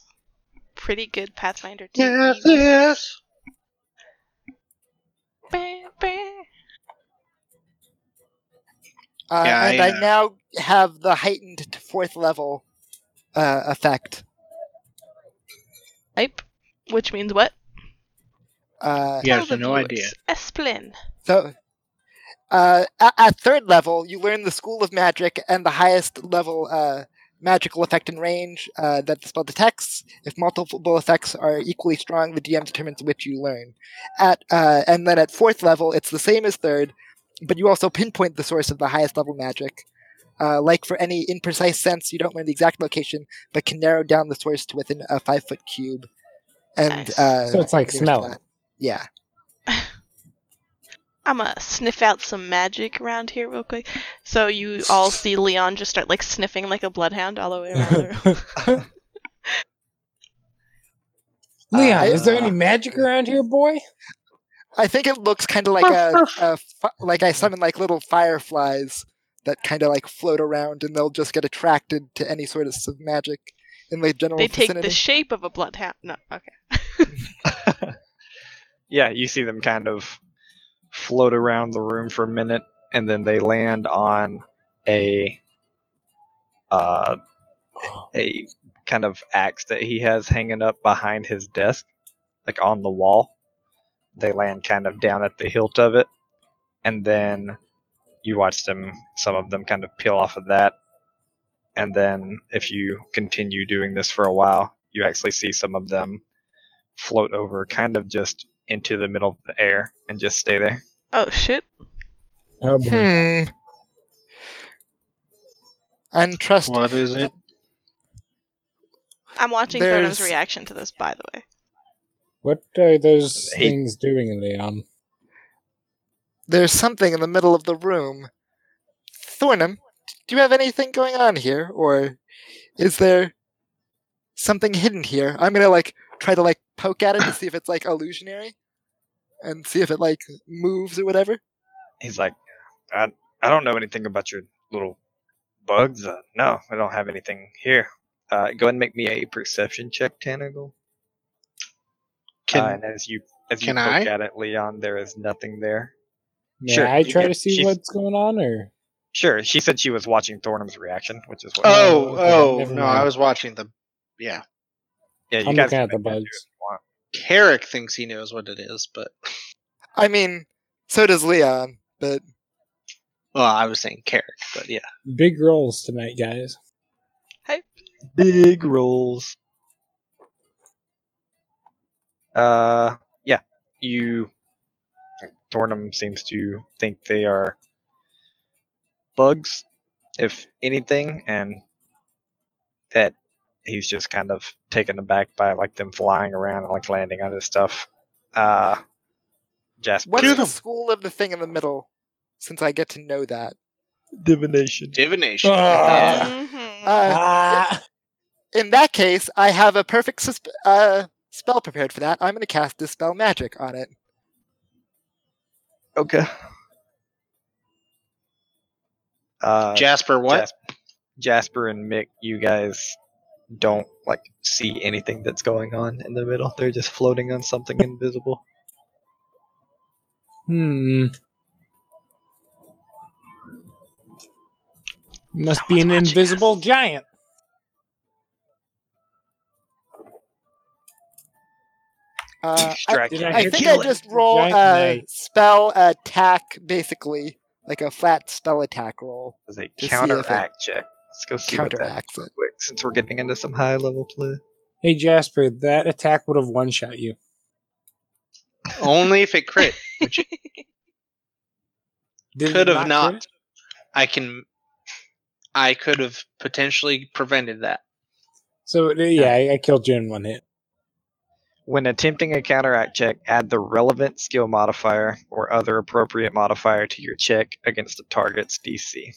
Pretty good Pathfinder 2. Yes, yes. Bah, bah. Uh, Yeah, and I, I uh, now have the heightened to fourth level uh, effect. Hype. Which means what? Uh, You Tell have no idea. Esplin. so, uh, at, at third level, you learn the School of Magic and the highest level uh, magical effect and range uh, that the spell detects. If multiple effects are equally strong, the DM determines which you learn. At uh, and then at fourth level, it's the same as third, but you also pinpoint the source of the highest level magic. Uh, like for any imprecise sense, you don't learn the exact location, but can narrow down the source to within a five foot cube. And Nice. uh, So it's like there's smelling. that. Yeah. I'm gonna sniff out some magic around here real quick. So you all see Leon just start like sniffing like a bloodhound all the way around the room. Leon, I- is there uh, any magic around here, boy? I think it looks kind of like oh, a, oh. a like I summon like little fireflies that kind of like float around, and they'll just get attracted to any sort of s- magic in the general they take the shape of a bloodhound. No, okay. yeah, you see them kind of float around the room for a minute, and then they land on a uh, a kind of axe that he has hanging up behind his desk, like on the wall. They land kind of down at the hilt of it, and then you watch them. Some of them kind of peel off of that, and then if you continue doing this for a while, you actually see some of them float over, kind of just into the middle of the air and just stay there. Oh shit. Oh boy. Hmm. Untrust. What is it? I'm watching There's- Burnham's reaction to this, by the way. What are those Hey. things doing, Leon? There's something in the middle of the room. Thornham, do you have anything going on here, or is there something hidden here? I'm gonna like try to like poke at it to see if it's like illusionary, and see if it like moves or whatever. He's like, I, I don't know anything about your little bugs. Uh, no, I don't have anything here. Uh, go ahead and make me a perception check, Tanagle. Can uh, and as you as you can poke I? at it, Leon, there is nothing there. May Sure, I try can- to see what's going on, or Sure, she said she was watching Thornham's reaction, which is what. Oh, oh no! I was watching the. Yeah, yeah, you I'm guys looking at the make that too bugs. if. Carrick thinks he knows what it is, but I mean, so does Leon, but well, I was saying Carrick, but yeah. big rolls tonight, guys? Hey, big rolls. Uh, yeah. You. Tornum seems to think they are bugs, if anything, and that he's just kind of taken aback by like them flying around and like landing on his stuff. Uh, Jasper. what's the school of the thing in the middle? Since I get to know that, divination? Divination. Ah. Mhm. uh, Ah! in that case, I have a perfect susp- uh, spell prepared for that. I'm going to cast dispel magic on it. Okay. Uh, Jasper, what? Jasper, Jasper and Mick, you guys don't like see anything that's going on in the middle. They're just floating on something invisible. Hmm. Must be an invisible us. giant. Uh, I, Distract I think? I just roll a knight. spell attack, basically like a flat spell attack roll. As a see if counteract check. Let's go see what that Counteracts it. quick, since we're getting into some high level play. Hey Jasper, that attack would have one shot you. Only if it crit. Did it Could have not. crit? I can. I could have potentially prevented that. So uh, yeah, I, I killed you in one hit. When attempting a counteract check, add the relevant skill modifier or other appropriate modifier to your check against the target's DC.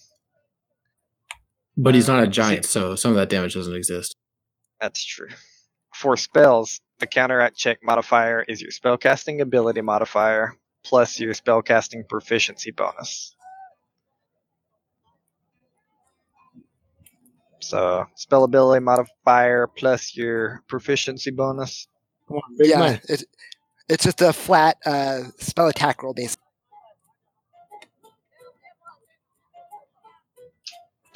But he's not a giant, so some of that damage doesn't exist. That's true. For spells, the counteract check modifier is your spellcasting ability modifier plus your spellcasting proficiency bonus. So, spell ability modifier plus your proficiency bonus. On, yeah, money. it, it's just a flat uh, spell attack roll, basically.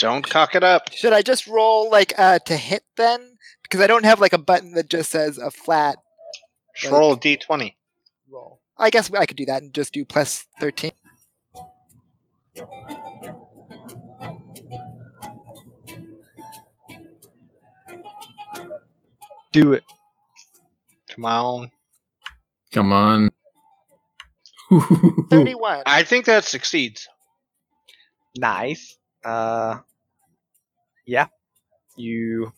Don't cock it up. Should I just roll like uh, to hit then? Because I don't have like a button that just says a flat Just roll a d20. roll. I guess I could do that and just do plus thirteen. Do it. Come on. Come on. Thirty-one. I think that succeeds. Nice. Uh, yeah. You.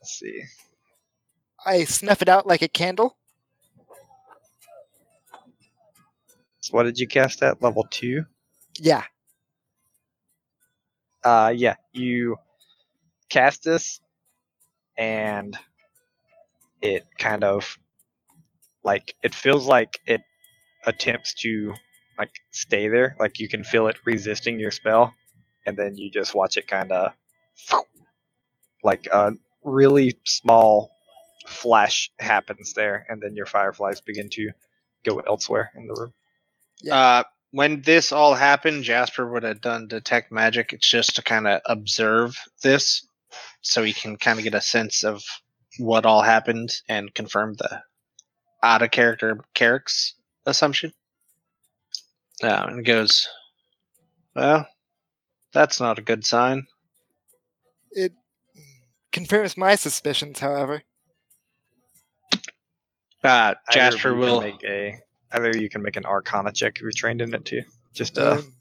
Let's see. I snuff it out like a candle. So what did you cast at level two? Yeah. Uh, yeah, you cast this, and it kind of like it feels like it attempts to like stay there. Like you can feel it resisting your spell, and then you just watch it kind of like a really small flash happens there, and then your fireflies begin to go elsewhere in the room. Uh, when this all happened, Jasper would have done detect magic. It's just to kind of observe this, so he can kind of get a sense of what all happened and confirm the out of character Carrick's assumption. Uh, and goes, well, that's not a good sign. It confirms my suspicions, however. Uh, Jasper of you can will. make a either you can make an Arcana check if you're trained in it too, just uh, Um,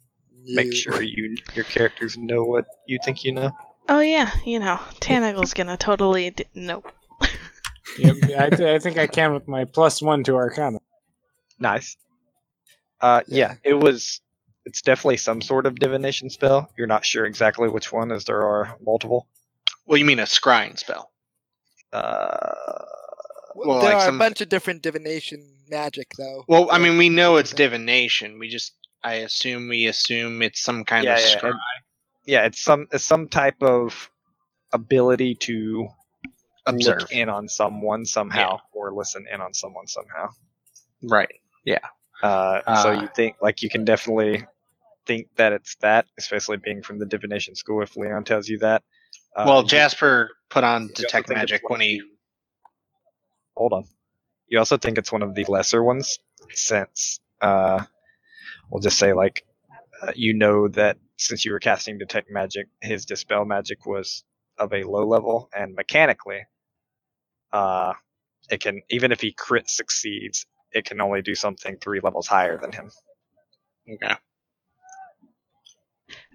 make you- sure you your characters know what you think you know. Oh yeah, you know, Tanagel's gonna totally d- nope. Yep, I, th- I think I can with my plus one to Arcana. Nice. Uh, Yeah. yeah, it was. It's definitely some sort of divination spell. You're not sure exactly which one, as there are multiple. Well, you mean a scrying spell? Uh, well, there like are some- a bunch of different divination magic, though. Well, I mean, we know it's divination. We just, I assume, we assume it's some kind yeah, of yeah, scry. yeah, it's some it's some type of ability to Observe. look in on someone somehow or listen in on someone somehow. Right. Yeah. Uh, so Ah. you think like you can definitely think that it's that, especially being from the divination school. If Leon tells you that, uh, well, Jasper put on detect magic when he. hold on. You also think it's one of the lesser ones, since uh, we'll just say like uh, you know that since you were casting detect magic, his dispel magic was of a low level, and mechanically, uh, it can even if he crit succeeds, it can only do something three levels higher than him. Okay.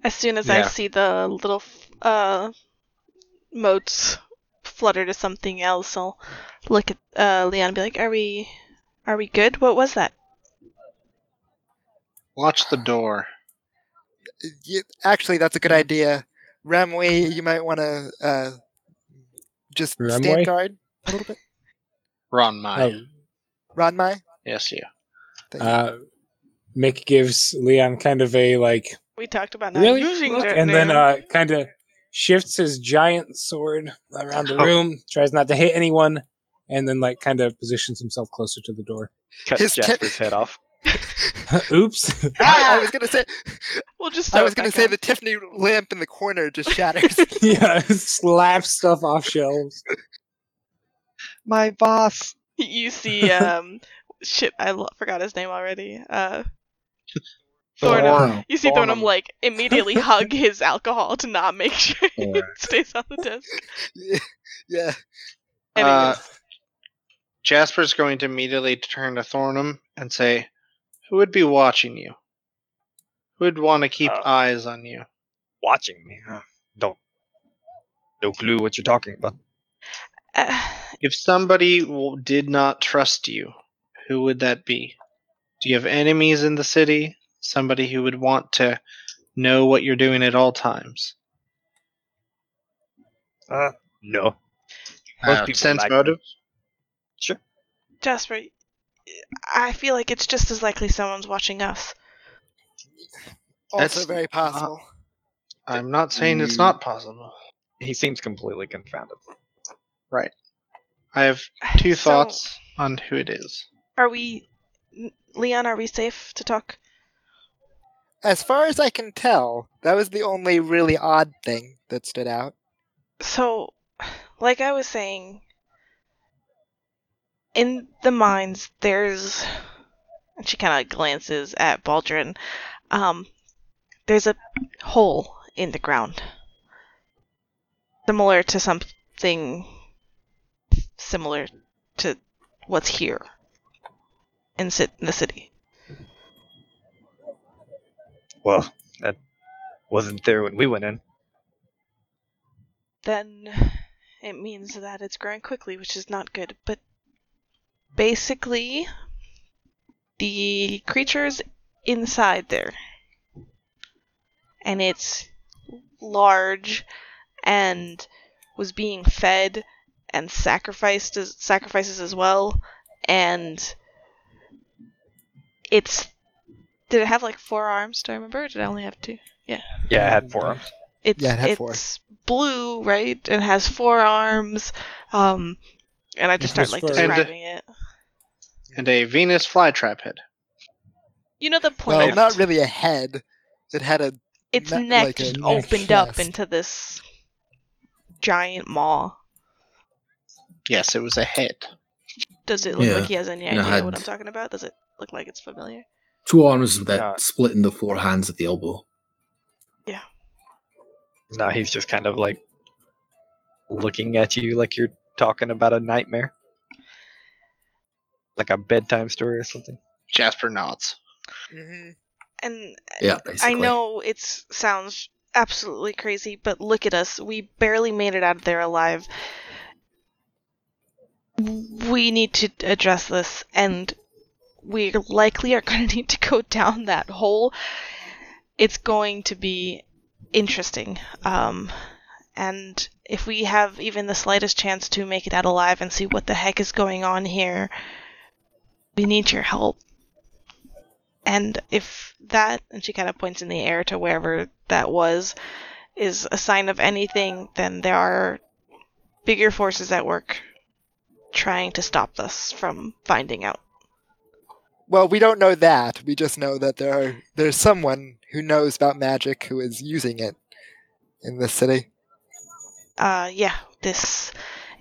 As soon as I see the little f- uh motes flutter to something else, I'll look at uh Leon and be like, "Are we, are we good? What was that?" Watch the door. You, actually, that's a good idea. Ramway, you might want to uh, just Ramway? stand guard a little bit. Ron my. Oh, Ranmai? Yes, you. Thank you. uh, Mick gives Leon kind of a like We talked about not really, using Look, and then uh, kind of shifts his giant sword around the room, tries not to hit anyone, and then like kind of positions himself closer to the door. Cuts His te- Jasper's head off. Oops. I, I was gonna say, we'll just. I was gonna say on. the Tiffany lamp in the corner just shatters. yeah, slaps stuff off shelves. My boss. You see, um, shit, I lo- forgot his name already. Uh, Thornum. Thornum. you see Thornum Thornum. like immediately hug his alcohol to not make sure it stays on the desk. yeah, yeah. Uh, Jasper's going to immediately turn to Thornum and say, "Who would be watching you? Who would want to keep Uh, eyes on you?" watching me. Huh? Don't. No clue what you're talking about. uh, If somebody w- did not trust you, who would that be? Do you have enemies in the city? Somebody who would want to know what you're doing at all times? Uh, no. Most Uh, people sense like- motive. Sure. Jasper, I feel like it's just as likely someone's watching us. Also That's very possible. I'm not saying it's not possible. He seems completely confounded. Right. I have two So, thoughts on who it is. Are we, Leon? Are we safe to talk? As far as I can tell, that was the only really odd thing that stood out. So, like I was saying, in the mines, there's. And she kind of glances at Baldrin. Um, there's a hole in the ground, similar to something similar to what's here in, in the city. Well, that wasn't there when we went in. then it means that it's growing quickly, which is not good. But basically, the creatures inside there. And it's large and was being fed and sacrificed as, sacrifices as well and it's did it have like four arms do i remember or did i only have two Yeah, Yeah, it had four arms. it's Yeah, it had four. it's blue right and has four arms um and i just It start like furry. describing it And a Venus flytrap head. you know the point Well, of- not really a head. It had a its ne- neck like a just neck opened up into this giant maw Yes, it was a head. does it look Yeah, like he has any and it idea what i'm talking about does it look like it's familiar Two arms that Yeah. split into four hands at the elbow. Yeah. Now he's just kind of like looking at you like you're talking about a nightmare. Like a bedtime story or something. Jasper nods. Mm-hmm. and Yeah, I know it sounds absolutely crazy, but look at us. We barely made it out of there alive. We need to address this, and we likely are going to need to go down that hole. It's going to be interesting. Um, and if we have even the slightest chance to make it out alive and see what the heck is going on here, we need your help. And if that, and she kind of points in the air to wherever that was, is a sign of anything, then there are bigger forces at work trying to stop us from finding out. Well, we don't know that. We just know that there are there's someone who knows about magic who is using it in this city. Uh, yeah, this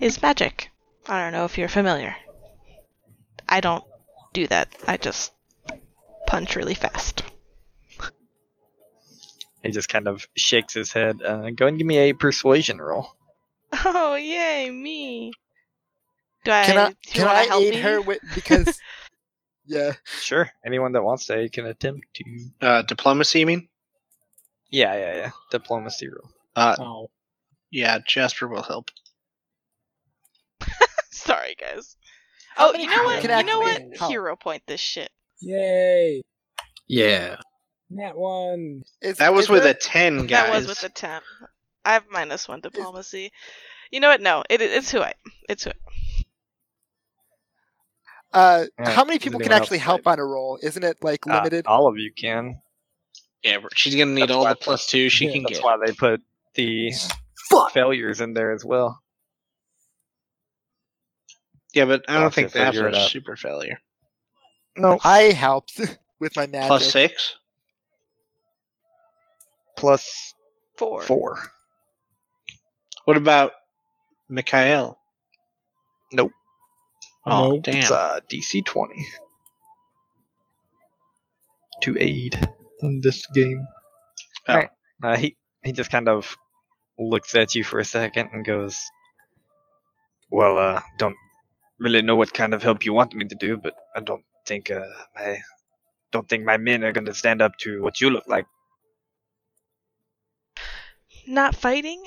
is magic. I don't know if you're familiar. I don't do that. I just punch really fast. He just kind of shakes his head. Uh, go and give me a persuasion roll. Oh, yay, me. Do I, Can I can I help aid me? her with because yeah. Sure. Anyone that wants to can attempt to. Uh, diplomacy, you mean? Yeah, yeah, yeah. Diplomacy rule. Uh, Oh, yeah, Jasper will help. Sorry, guys. Oh, you know what? You know what? Hero point this shit. yay! Yeah. That one. Is, That was is with there- a 10, guys. That was with a ten. I have minus one diplomacy. You know what? No, it, it's who I. It's who. I, uh Yeah, how many people can actually help on a roll? Isn't it like Uh, limited? all of you can. Yeah, she's gonna need That's all the plus two she yeah, can That's get. That's why they put the Fuck! failures in there as well. Yeah, but I don't Gotcha, think that's figure a super failure. No. I helped with my magic. Plus six? Plus four. four. What about Mikhail? Nope. Oh, Nope. damn. It's uh, DC 20. To aid in this game. Oh. Alright. Uh, he, he just kind of looks at you for a second and goes, Well, uh, don't really know what kind of help you want me to do, but I don't think, uh, my, don't think my men are gonna stand up to what you look like. Not fighting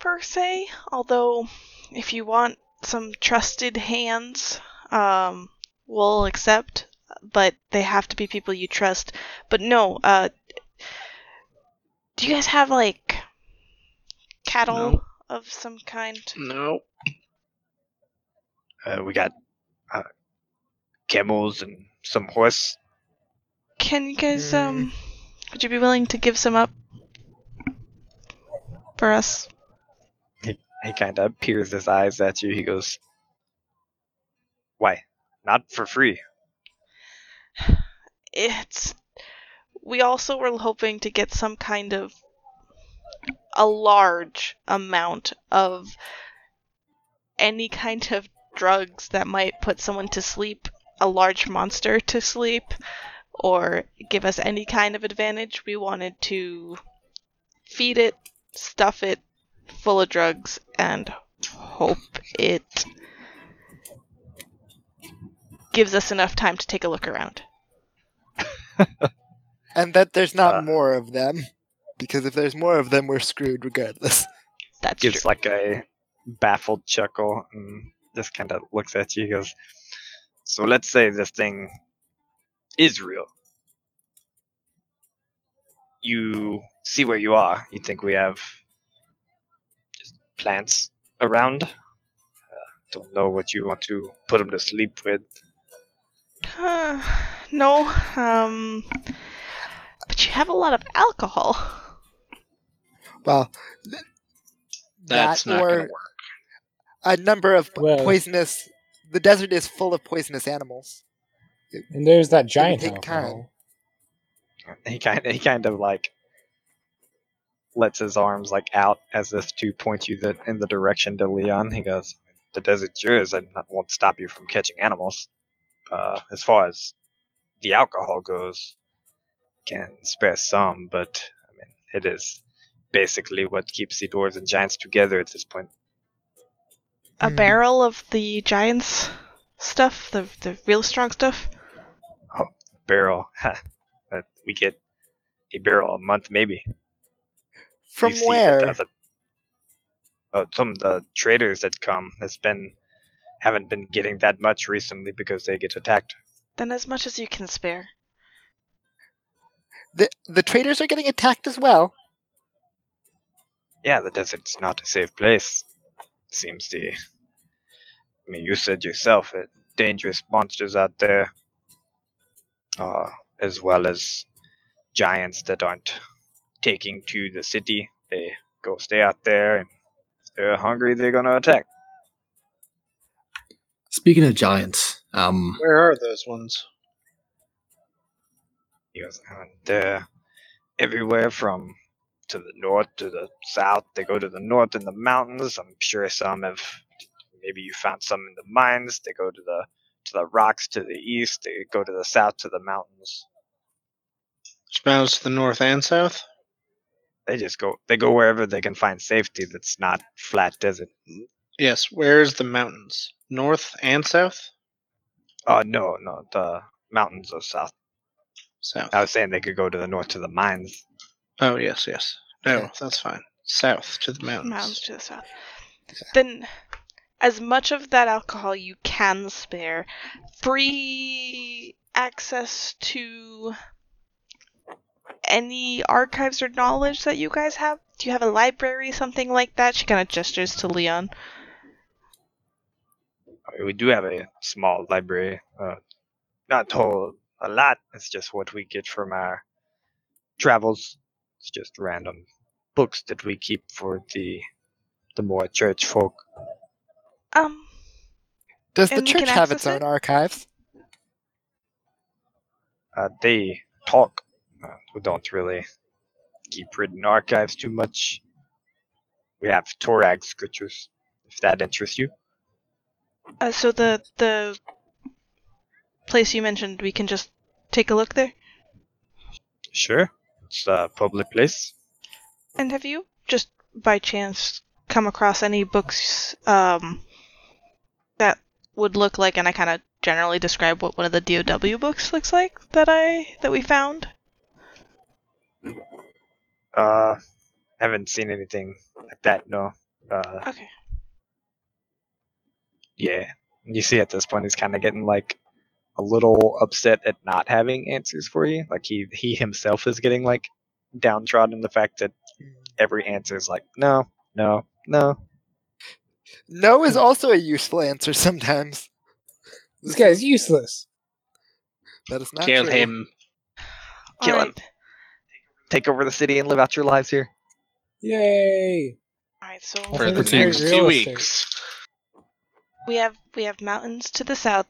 per se, although if you want some trusted hands, um, we'll accept. But they have to be people you trust. But no, uh, do you guys have like cattle No. of some kind? No. Uh, we got, uh, camels and some horse. Can you guys Hmm. um, would you be willing to give some up for us? He kind of peers his eyes at you. He goes, Why? Not for free. it's we also were hoping to get some kind of a large amount of any kind of drugs that might put someone to sleep a large monster to sleep or give us any kind of advantage we wanted to feed it stuff it full of drugs and hope it gives us enough time to take a look around And that there's not Uh. more of them. Because if there's more of them, we're screwed regardless. that's Gives true. like a baffled chuckle and just kind of looks at you. He goes, So let's say this thing is real. you see where you are. You think we have just plants around. Uh, don't know what you want to put them to sleep with. Uh, no. Um. But you have a lot of alcohol. Well, That's That not going to work. a number of Well- poisonous. The desert is full of poisonous animals. And there's that giant take alcohol. He kind of, he kind of like lets his arms like out as if to point you the, in the direction to Leon. He goes, "The desert's yours. I won't stop you from catching animals. Uh, as far as the alcohol goes, can spare some, but I mean, it is basically what keeps the dwarves and giants together at this point. A Hmm. barrel of the giants stuff, the the real strong stuff. Oh, barrel, we get a barrel a month, maybe. From You that where? other- Oh, some of the traders that come has been haven't been getting that much recently because they get attacked. Then as much as you can spare. The the traders are getting attacked as well. Yeah, the desert's not a safe place. Seems the. I mean, you said yourself that dangerous monsters out there, uh, as well as giants that aren't taking to the city. They go stay out there, and if they're hungry, they're gonna attack. Speaking of giants, um, Where are those ones? He goes, "Uh, they're everywhere from to the north to the south. They go to the north in the mountains. I'm sure some have. Maybe you found some in the mines. They go to the to the rocks to the east. They go to the south to the mountains. Smells to the north and south? They just go. They go wherever they can find safety. That's not flat desert. Yes, where's the mountains? North and south? Oh no, no, the mountains are south. South. I was saying they could go to the north to the mines. Oh, yes, yes. No, that's fine. South to the mountains. Mountains to the south. Then, as much of that alcohol you can spare, free access to any archives or knowledge that you guys have. Do you have a library, something like that? She kind of gestures to Leon. We do have a small library. Uh, not whole a lot. It's just what we get from our travels. It's just random books that we keep for the the more church folk. Um, Does the And we can church have access its own archives? Uh, they talk. We don't really keep written archives too much. We have Torag scriptures, if that interests you. uh, so the the place you mentioned, we can just take a look there. Sure, it's a public place. And have you just by chance come across any books um, that would look like, and I kind of generally describe what one of the DOW books looks like that I that we found? Uh, haven't seen anything like that. No. Uh, Okay. yeah. You see, at this point, he's kind of getting like a little upset at not having answers for you. Like he he himself is getting like downtrodden the fact that every answer is like no, no, no. No is also a useful answer sometimes. This guy's useless. That is not Kill true. him. Kill him. Alright. Take over the city and live out your lives here. Yay! Alright, so For the next two weeks. we have we have mountains to the south.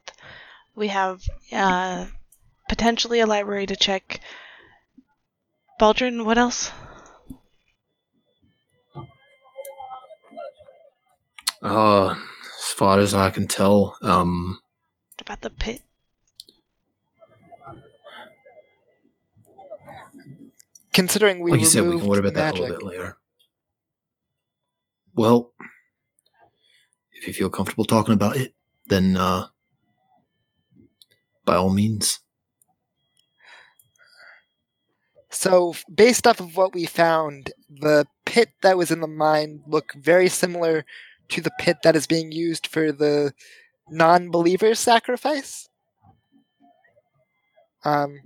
We have uh, potentially a library to check. Baldrin, what else? uh, as far as I can tell, um, about the pit? Considering we like you said, we can worry about that a little bit later. Well, if you feel comfortable talking about it, then uh, by all means. So, based off of what we found, the pit that was in the mine looked very similar to the pit that is being used for the non-believer sacrifice. Um,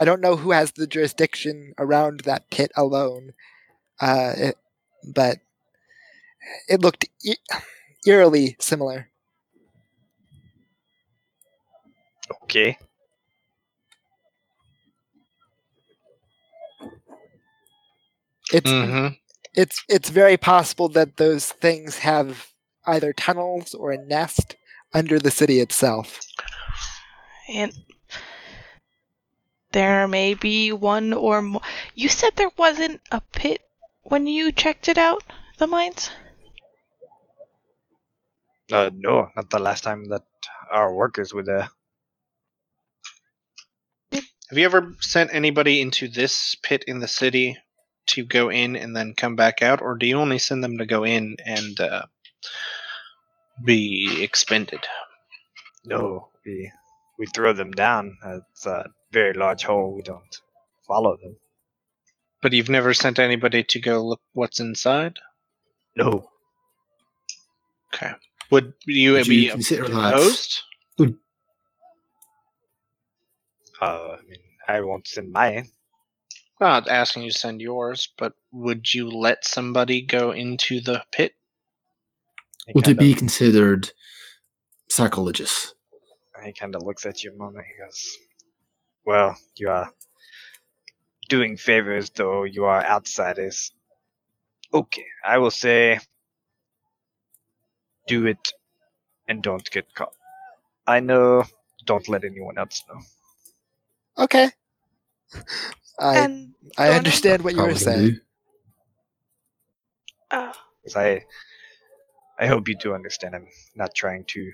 I don't know who has the jurisdiction around that pit alone, uh, it, but it looked e- eerily similar. Okay. It's hmm it's it's very possible that those things have either tunnels or a nest under the city itself. And there may be one or more. You said there wasn't a pit when you checked it out, the mines? Uh, no, not the last time that our workers were there. Have you ever sent anybody into this pit in the city to go in and then come back out, or do you only send them to go in and uh, be expended? No, we we throw them down. It's a very large hole. We don't follow them. But you've never sent anybody to go look what's inside. No. Okay. Would you Would be you consider that? opposed? Uh, I mean, I won't send mine. Not asking you to send yours, but would you let somebody go into the pit? He Would it kinda- be considered sacrilegious? He kind of looks at you a moment. He goes, "Well, you are doing favors, though you are outsiders. Okay, I will say, do it, and don't get caught. I know. Don't let anyone else know. Okay. I and I understand what you were saying. do. uh, 'Cause I, I hope you do understand. I'm not trying to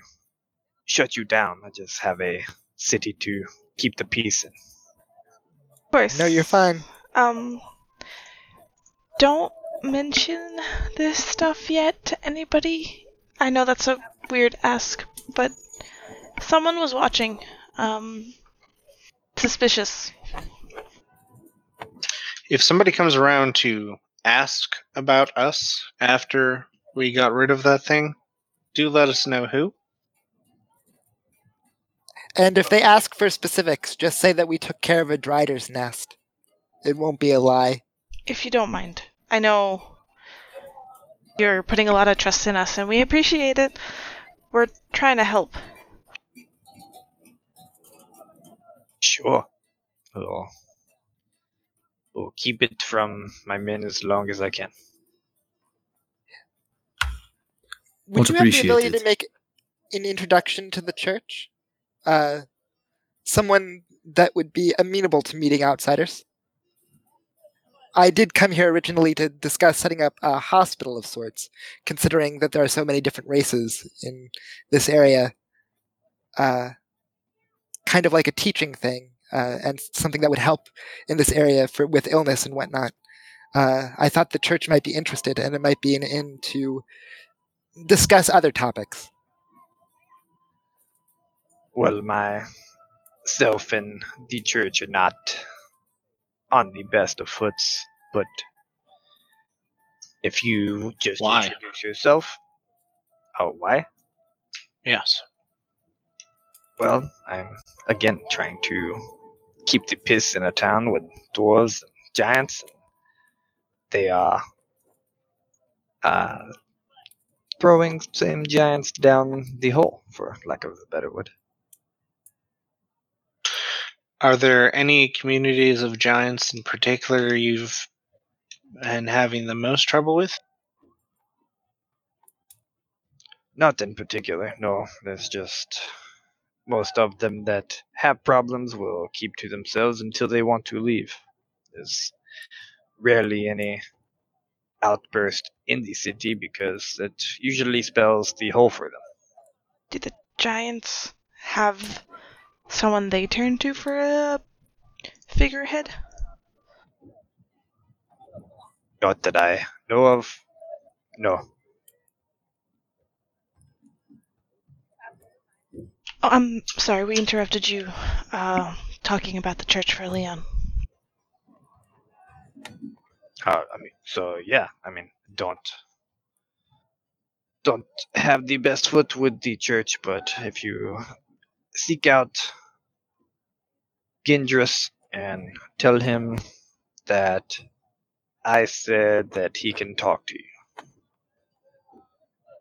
shut you down. I just have a city to keep the peace in. of course. No, you're fine. Um, don't mention this stuff yet to anybody. I know that's a weird ask, but someone was watching. Um, suspicious. If somebody comes around to ask about us after we got rid of that thing, do let us know who. And if they ask for specifics, just say that we took care of a drider's nest. It won't be a lie. If you don't mind. I know you're putting a lot of trust in us, and we appreciate it. We're trying to help. Sure. We'll, we'll keep it from my men as long as I can. Would Much you have the ability appreciated. to make an introduction to the church? Uh, someone that would be amenable to meeting outsiders. I did come here originally to discuss setting up a hospital of sorts, considering that there are so many different races in this area. Uh, kind of like a teaching thing, uh, and something that would help in this area for with illness and whatnot. Uh, I thought the church might be interested, and it might be an in to discuss other topics. Well, myself and the church are not on the best of foots, but if you just Why? introduce yourself. Oh, why? Yes. Well, I'm again trying to keep the piss in a town with dwarves and giants. They are uh, throwing same giants down the hole, for lack of a better word. Are there any communities of giants in particular you've been having the most trouble with? Not in particular, no. There's just most of them that have problems will keep to themselves until they want to leave. There's rarely any outburst in the city because it usually spells the hole for them. Do the giants have someone they turn to for a figurehead? Not that I know of. No. Oh, I'm sorry, we interrupted you uh, talking about the church for Leon. Uh, I mean, so yeah, I mean, don't don't have the best foot with the church, but if you seek out Gindrus and tell him that I said that he can talk to you.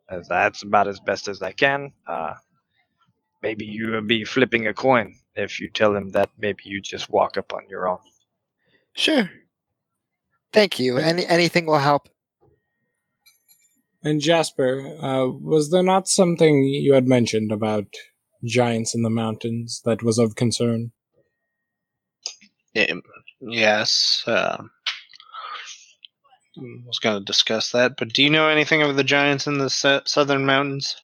As that's about as best as I can. Uh, maybe you will be flipping a coin if you tell him that maybe you just walk up on your own. Sure. Thank you. Any anything will help. And Jasper, uh, was there not something you had mentioned about giants in the mountains that was of concern? Yes. Uh, was going to discuss that, but do you know anything of the giants in the southern mountains?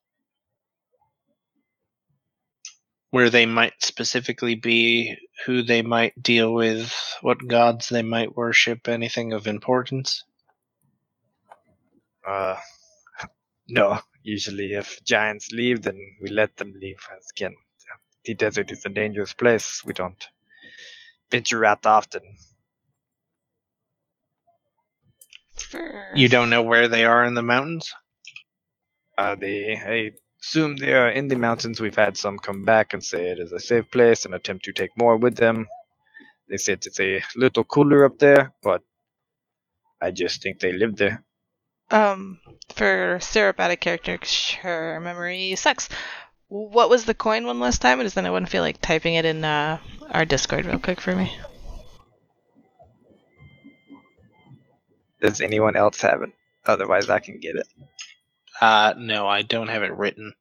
Where they might specifically be, who they might deal with, what gods they might worship, anything of importance? Uh, no, usually if giants leave, then we let them leave. Again, the desert is a dangerous place. We don't venture out often. For... You don't know where they are in the mountains? Uh, they, I assume they are in the mountains. We've had some come back and say it is a safe place and attempt to take more with them. They said it's a little cooler up there, but I just think they live there. Um, for syrup out of character, 'cause her memory sucks. What was the coin one last time? Does anyone feel like typing it in uh, our Discord real quick for me? Does anyone else have it? Otherwise, I can get it. Uh, no, I don't have it written.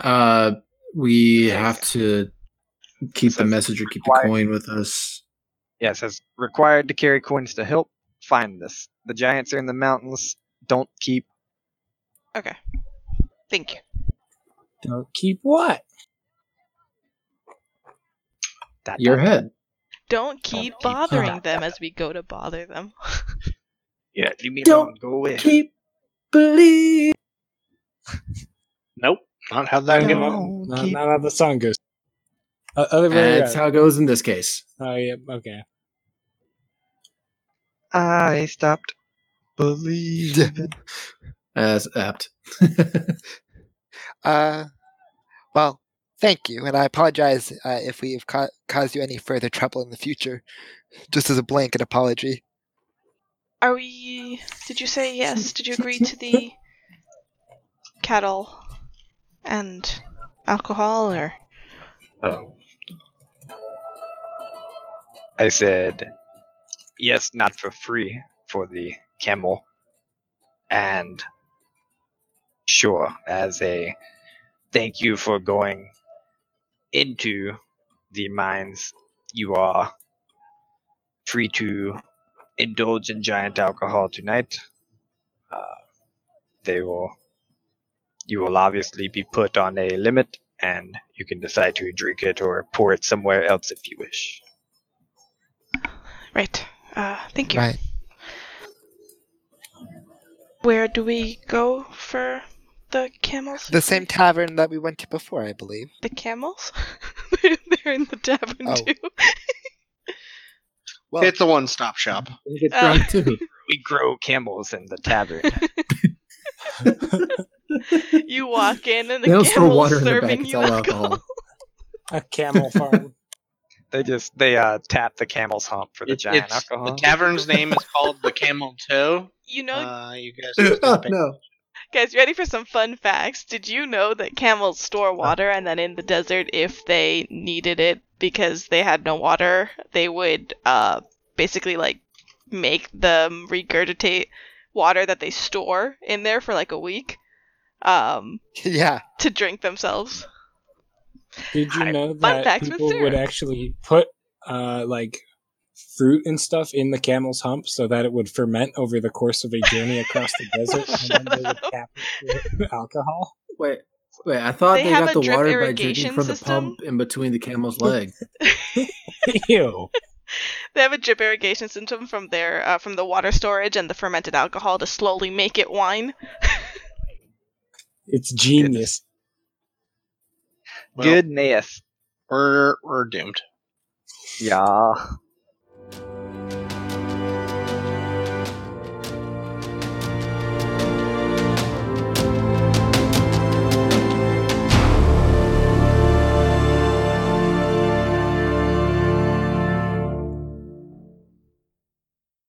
Uh, we have to keep the Says message or keep the required. coin with us. Yeah, it says required to carry coins to help find this. The giants are in the mountains. Don't keep. Okay. Thank you. Don't keep what? That Your head. Don't keep keep- bothering them as we go to bother them. Yeah, leave me Don't alone. Go away. Keep believe. Nope, not how that No. go. Don't Not, keep- not how the song goes. Uh, other way That's how it goes in this case. Oh, yeah, okay. I stopped believing. As apt. Uh, well, thank you, and I apologize uh, if we have ca- caused you any further trouble in the future. Just as a blanket apology. Are we. Did you say yes? Did you agree to the cattle and alcohol, or. Oh. I said, yes, not for free for the camel. And sure, as a thank you for going into the mines, you are free to indulge in giant alcohol tonight. Uh, they will, you will obviously be put on a limit and you can decide to drink it or pour it somewhere else if you wish. Right. Uh, thank you. Right. Where do we go for the camels? The same tavern that we went to before, I believe. The camels? They're in the tavern Oh. too. Well, It's a one-stop shop. You get Uh, too. We grow camels in the tavern. you walk in and They the don't camel's water in the back. serving It's you all alcohol. alcohol. A camel farm. they just they uh tap the camel's hump for the It- giant alcohol. The tavern's name is called the Camel Toe. You know, Uh, you guys oh, no. Guys, ready for some fun facts? Did you know that camels store water and then in the desert, if they needed it because they had no water, they would uh basically like make them regurgitate water that they store in there for like a week um yeah. to drink themselves. Did you know Fun that people would actually put uh, like fruit and stuff in the camel's hump so that it would ferment over the course of a journey across the desert, and then they would cap it with alcohol? Wait, wait. I thought They they, got the water by irrigation drinking from the pump in between the camel's leg. Ew. They have a drip irrigation system from their uh, from the water storage and the fermented alcohol to slowly make it wine. It's genius. Well, Goodness. We're we're doomed. Yeah.